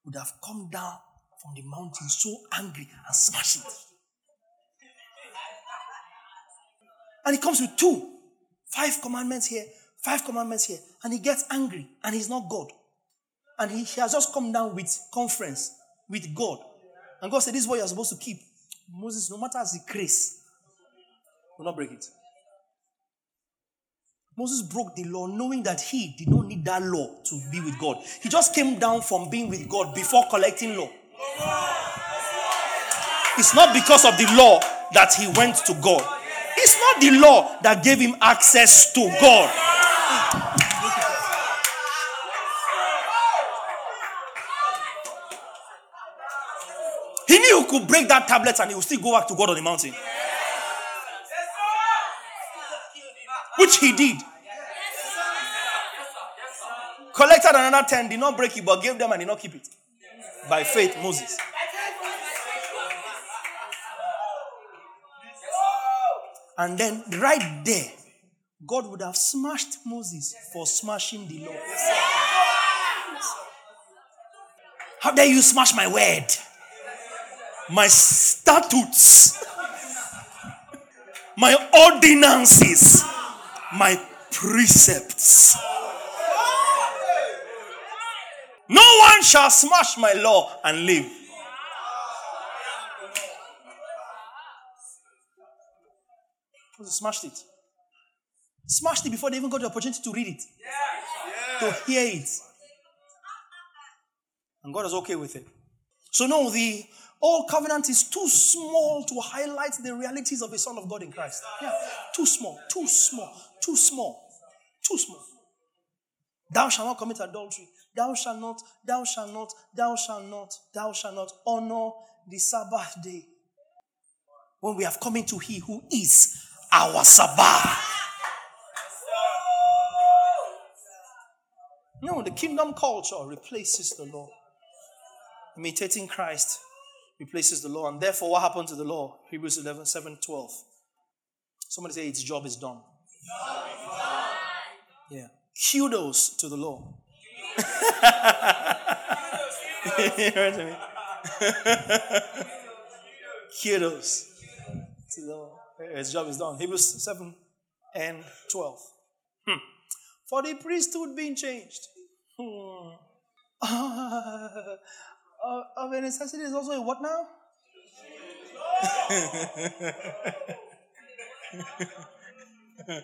would have come down from the mountain so angry and smashed it? And he comes with two. Five commandments here, five commandments here. And he gets angry and he's not God. And he, he has just come down with conference with God. And God said, This is what you're supposed to keep. Moses, no matter as the grace, will not break it. Moses broke the law knowing that he did not need that law to be with God. He just came down from being with God before collecting law. It's not because of the law that he went to God. It's not the law that gave him access to God. He knew he could break that tablet and he would still go back to God on the mountain. which he did. Collected another 10, did not break it, but gave them and did not keep it. By faith, Moses. And then, right there, God would have smashed Moses for smashing the law. How dare you smash my word? My statutes, my ordinances, my precepts. No one shall smash my law and live. Smashed it. Smashed it before they even got the opportunity to read it, to hear it. And God is okay with it. So, no, the old covenant is too small to highlight the realities of a Son of God in Christ. Yeah, too small, too small, too small, too small. Thou shalt not commit adultery. Thou shalt not, thou shalt not, thou shalt not, thou shalt not honor the Sabbath day. When we have come into He who is our Sabbath. No, the kingdom culture replaces the law. Imitating Christ replaces the law. And therefore, what happened to the law? Hebrews 11, 7, 12. Somebody say its job is done. Yeah. Kudos to the law. Kudos to the law. His job is done. Hebrews 7 and 12. Hmm. For the priesthood being changed Hmm. Of a necessity is also a what now?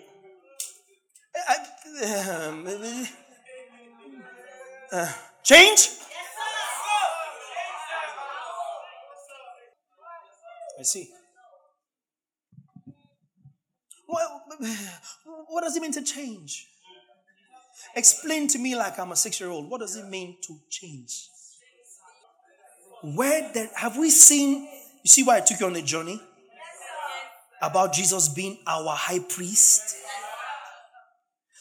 uh, change? I see. What, what does it mean to change? Explain to me, like I'm a six year old, what does it mean to change? Where have we seen? You see why I took you on a journey? About Jesus being our high priest.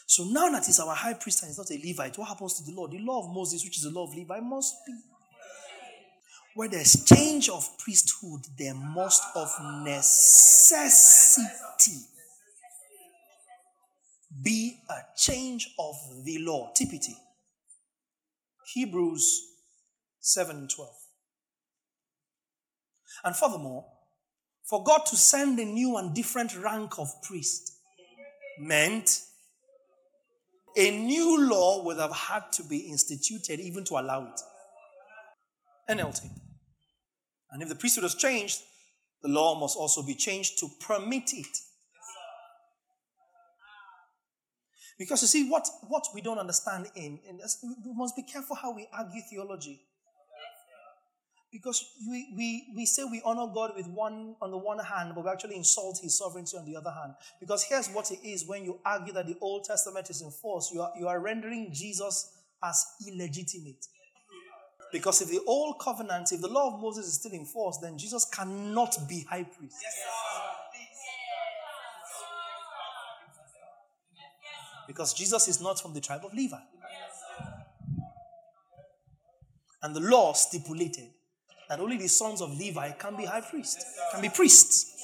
So now that he's our high priest and he's not a Levite, what happens to the law? The law of Moses, which is the law of Levi, must be. Where there's change of priesthood, there must of necessity be a change of the law. TPT. Hebrews 7 and 12. And furthermore, for God to send a new and different rank of priest meant a new law would have had to be instituted even to allow it. NLT. And if the priesthood has changed, the law must also be changed to permit it. Because you see, what, what we don't understand in, in this, we must be careful how we argue theology. Because we, we, we say we honor God with one on the one hand, but we actually insult his sovereignty on the other hand. Because here's what it is when you argue that the Old Testament is enforced, you are, you are rendering Jesus as illegitimate. Because if the old covenant, if the law of Moses is still in force, then Jesus cannot be high priest. Yes, Because Jesus is not from the tribe of Levi. And the law stipulated that only the sons of Levi can be high priests, can be priests.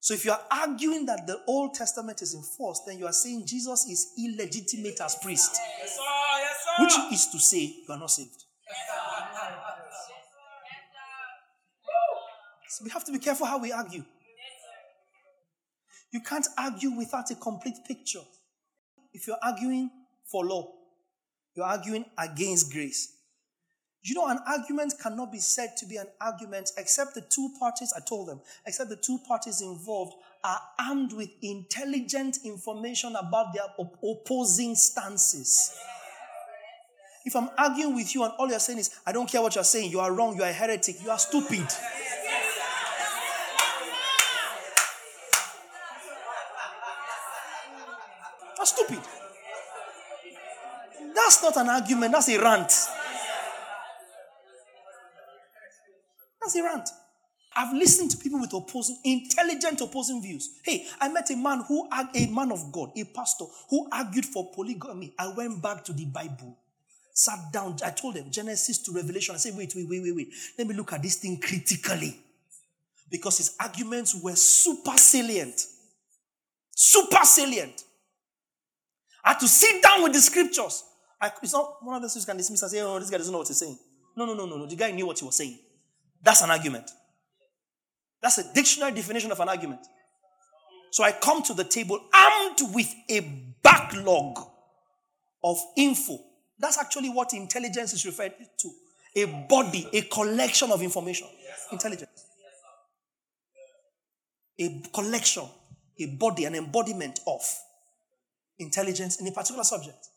So if you are arguing that the Old Testament is enforced, then you are saying Jesus is illegitimate as priest. Which is to say, you are not saved. So we have to be careful how we argue. You can't argue without a complete picture. If you're arguing for law, you're arguing against grace. You know, an argument cannot be said to be an argument except the two parties, I told them, except the two parties involved are armed with intelligent information about their op- opposing stances. If I'm arguing with you and all you're saying is, I don't care what you're saying, you are wrong, you are a heretic, you are stupid. That's stupid. That's not an argument, that's a rant. That's a rant. I've listened to people with opposing, intelligent opposing views. Hey, I met a man who, a man of God, a pastor who argued for polygamy. I went back to the Bible, sat down. I told him Genesis to Revelation. I said, wait, wait, wait, wait, wait. Let me look at this thing critically. Because his arguments were super salient. Super salient. I had to sit down with the scriptures. I, it's not one of those things can dismiss and say, oh, this guy doesn't know what he's saying. No, no, no, no, no. The guy knew what he was saying. That's an argument. That's a dictionary definition of an argument. So I come to the table armed with a backlog of info. That's actually what intelligence is referred to. A body, a collection of information. Intelligence. A collection, a body, an embodiment of intelligence in a particular subject.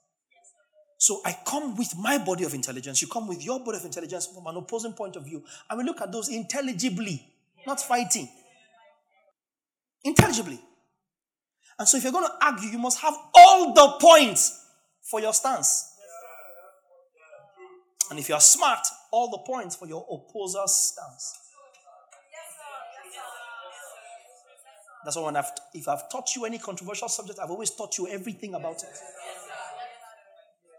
So I come with my body of intelligence, you come with your body of intelligence from an opposing point of view, and we look at those intelligibly, not fighting. Intelligibly. And so if you're going to argue, you must have all the points for your stance. And if you're smart, all the points for your opposer's stance. That's why when I've, if I've taught you any controversial subject, I've always taught you everything about it.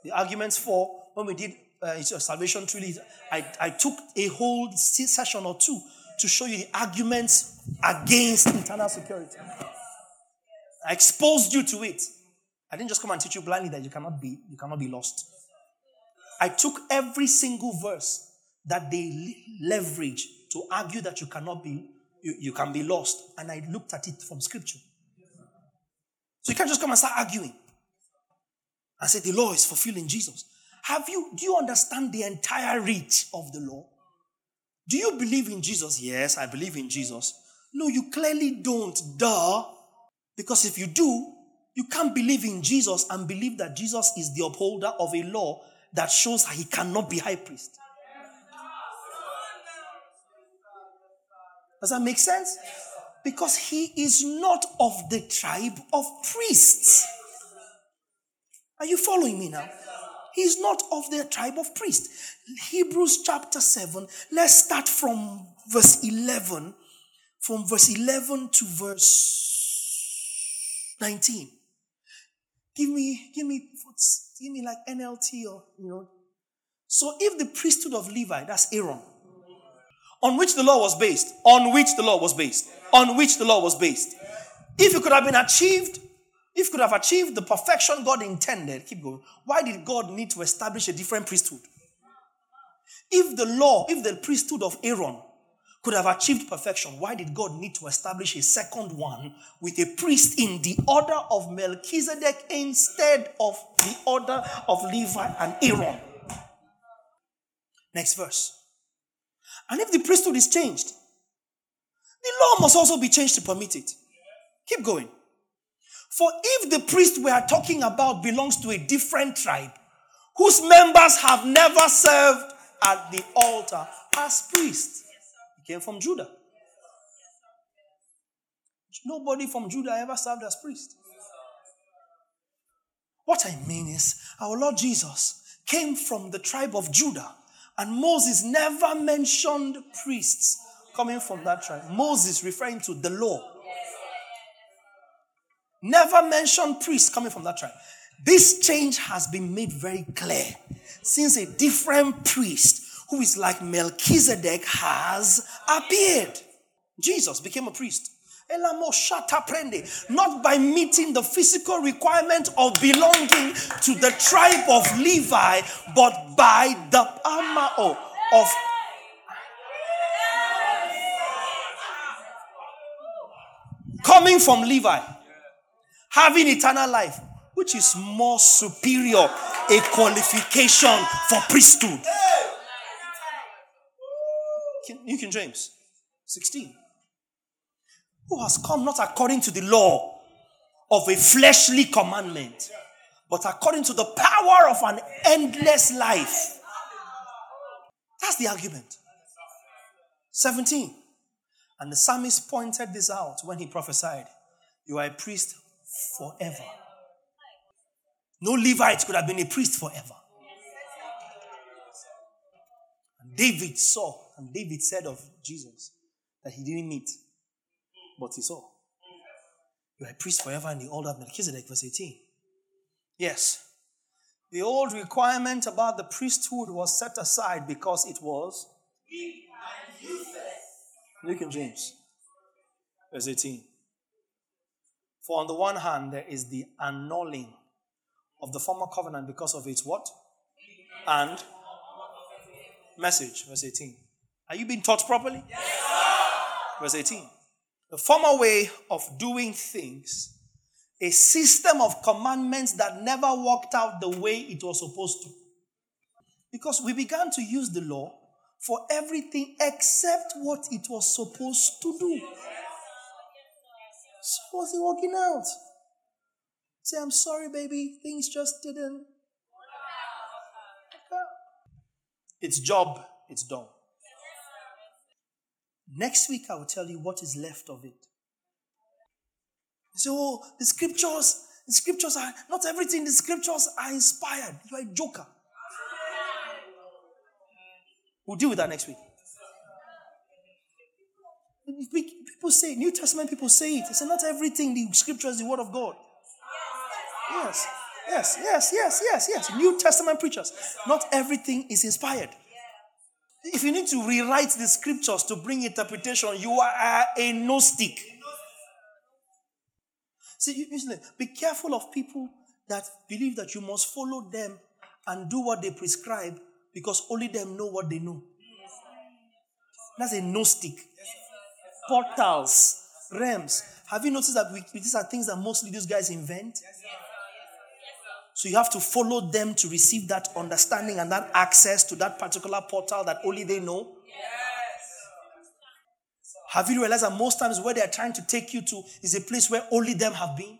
The arguments for when we did uh, salvation truly, I, I took a whole session or two to show you the arguments against eternal security. I exposed you to it. I didn't just come and teach you blindly that you cannot be you cannot be lost. I took every single verse that they leverage to argue that you cannot be you, you can be lost. And I looked at it from scripture. So you can't just come and start arguing and say the law is fulfilled in Jesus. Have you, do you understand the entire reach of the law? Do you believe in Jesus? Yes, I believe in Jesus. No, you clearly don't. Duh. Because if you do, you can't believe in Jesus and believe that Jesus is the upholder of a law that shows that he cannot be high priest. Does that make sense? Because he is not of the tribe of priests. Are you following me now? He's not of the tribe of priests. Hebrews chapter 7, let's start from verse 11. From verse 11 to verse 19. Give me, give me, give me like NLT or, you know. So if the priesthood of Levi, that's Aaron, on which the law was based, on which the law was based, on which the law was based. If it could have been achieved, if could have achieved the perfection God intended, keep going. Why did God need to establish a different priesthood? If the law, if the priesthood of Aaron could have achieved perfection, why did God need to establish a second one with a priest in the order of Melchizedek instead of the order of Levi and Aaron? Next verse. And if the priesthood is changed, the law must also be changed to permit it. Keep going. For if the priest we are talking about belongs to a different tribe, whose members have never served at the altar as priests, he came from Judah. Nobody from Judah ever served as priest. What I mean is, our Lord Jesus came from the tribe of Judah and Moses never mentioned priests coming from that tribe. Moses referring to the law. Never mentioned priests coming from that tribe. This change has been made very clear since a different priest who is like Melchizedek has appeared. Jesus became a priest. Not by meeting the physical requirement of belonging to the tribe of Levi, but by the amao of coming from Levi, having eternal life, which is more superior, a qualification for priesthood. New King James 16 who has come not according to the law of a fleshly commandment, but according to the power of an endless life. That's the argument. 17. And the psalmist pointed this out when he prophesied You are a priest forever. No Levite could have been a priest forever. And David saw, and David said of Jesus, that he didn't meet, but he saw. You are a priest forever in the old of Melchizedek, verse 18. Yes. The old requirement about the priesthood was set aside because it was New King James, verse 18. For on the one hand, there is the annulling of the former covenant because of its what? And message, verse 18. Are you being taught properly? Yes, verse 18. The former way of doing things, a system of commandments that never worked out the way it was supposed to. Because we began to use the law for everything except what it was supposed to do. So was it working out? Say, I'm sorry, baby, things just didn't. Its job, it's done. Next week, I will tell you what is left of it. So, oh, the scriptures, the scriptures are not everything. The scriptures are inspired. You are a joker. We'll deal with that next week. People say, New Testament people say it. They say, not everything the scripture is the word of God. Yes, yes, yes, yes, yes, yes. New Testament preachers. Not everything is inspired. If you need to rewrite the scriptures to bring interpretation, you are a Gnostic. See, listen, be careful of people that believe that you must follow them and do what they prescribe because only them know what they know. That's a Gnostic. Portals, realms. Have you noticed that we, these are things that mostly these guys invent? So you have to follow them to receive that understanding and that access to that particular portal that only they know. Have you realized that most times where they are trying to take you to is a place where only them have been?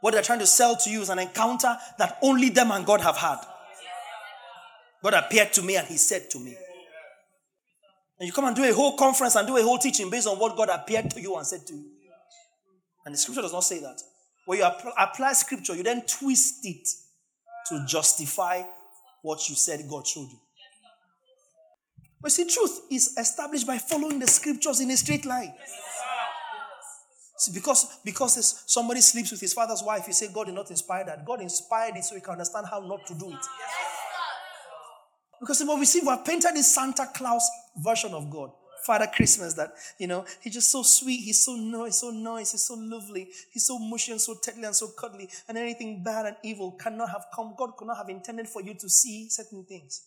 What they're trying to sell to you is an encounter that only them and God have had. God appeared to me and He said to me. And you come and do a whole conference and do a whole teaching based on what God appeared to you and said to you. And the scripture does not say that. When you apply scripture, you then twist it to justify what you said God showed you. But see, truth is established by following the scriptures in a straight line. See, because because somebody sleeps with his father's wife, you say God did not inspire that. God inspired it so you can understand how not to do it. Because what we see, we have painted this Santa Claus version of God. Father Christmas that, you know, he's just so sweet, he's so nice, so nice, he's so lovely, he's so mushy and so tender and so cuddly, and anything bad and evil cannot have come. God could not have intended for you to see certain things.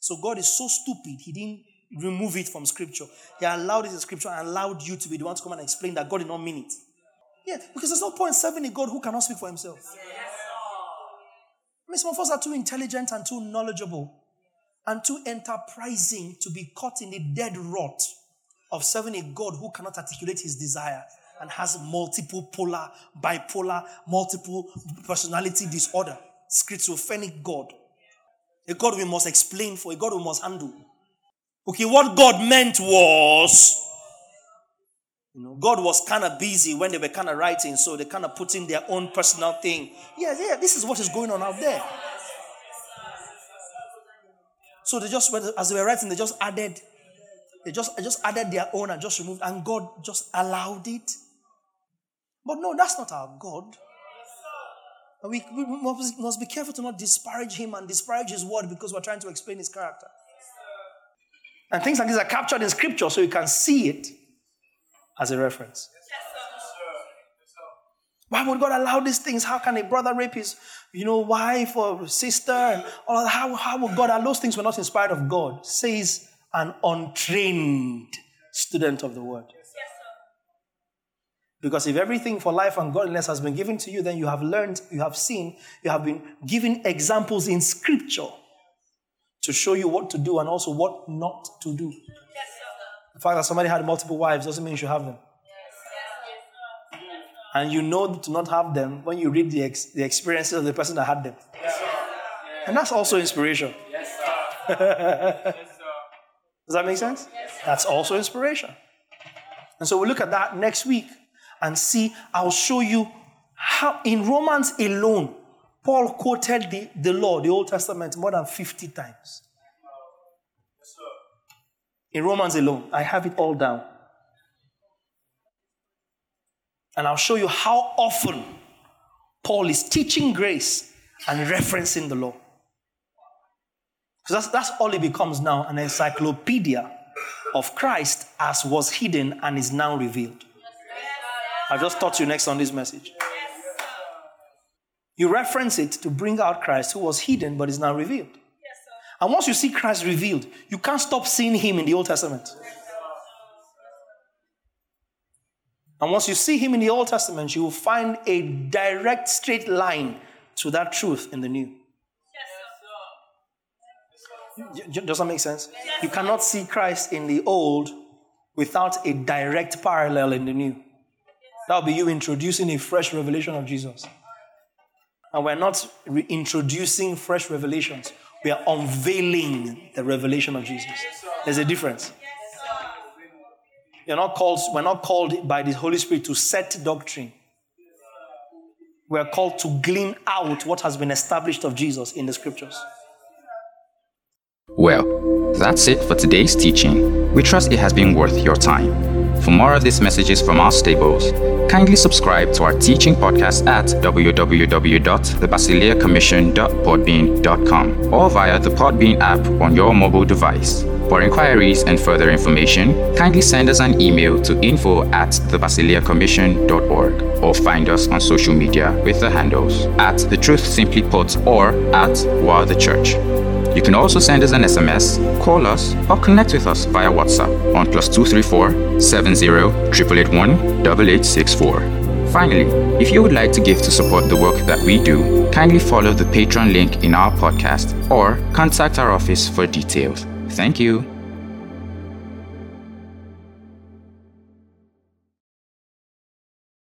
So God is so stupid, he didn't remove it from scripture. He allowed it in scripture and allowed you to be the one to come and explain that God did not mean it. Yeah, because there's no point serving a God who cannot speak for himself. I mean, some of us are too intelligent and too knowledgeable and too enterprising to be caught in the dead rot of serving a God who cannot articulate his desire and has multiple polar, bipolar, multiple personality disorder, schizophrenic God. A God we must explain for, a God we must handle. Okay, what God meant was, you know, God was kind of busy when they were kind of writing, so they kind of put in their own personal thing. Yeah, yeah, this is what is going on out there. So they just, as they were writing, they just added they just, just added their own and just removed, and God just allowed it. But no, that's not our God. We, we must be careful to not disparage him and disparage his word because we're trying to explain his character. And things like these are captured in scripture so you can see it as a reference. Why would God allow these things? How can a brother rape his, you know, wife or sister? And all how, how would God allow those things were not inspired of God? Says an untrained student of the word. Because if everything for life and godliness has been given to you, then you have learned, you have seen, you have been given examples in scripture to show you what to do and also what not to do. the fact that somebody had multiple wives doesn't mean you should have them. And you know to not have them when you read the, ex- the experiences of the person that had them. and that's also inspiration. Does that make sense? Yes. That's also inspiration. And so we'll look at that next week and see, I'll show you how in Romans alone, Paul quoted the, the law, the Old Testament, more than 50 times. In Romans alone, I have it all down. And I'll show you how often Paul is teaching grace and referencing the law. Because that's, that's all it becomes now an encyclopedia of Christ as was hidden and is now revealed. I've just taught you next on this message. You reference it to bring out Christ who was hidden but is now revealed. And once you see Christ revealed, you can't stop seeing him in the Old Testament. And once you see him in the Old Testament, you will find a direct, straight line to that truth in the New. Does that make sense? You cannot see Christ in the Old without a direct parallel in the New. That will be you introducing a fresh revelation of Jesus. And we're not introducing fresh revelations, we are unveiling the revelation of Jesus. There's a difference. You're not called, we're not called by the Holy Spirit to set doctrine. We're called to glean out what has been established of Jesus in the scriptures. Well, that's it for today's teaching. We trust it has been worth your time. For more of these messages from our stables, kindly subscribe to our teaching podcast at www.thebasileacommission.podbean.com or via the Podbean app on your mobile device. For inquiries and further information, kindly send us an email to info at thebasileacommission.org or find us on social media with the handles at The Truth Simply Put or at Wow the Church. You can also send us an SMS, call us, or connect with us via WhatsApp on plus 234 70 881 8864. Finally, if you would like to give to support the work that we do, kindly follow the Patreon link in our podcast or contact our office for details. Thank you.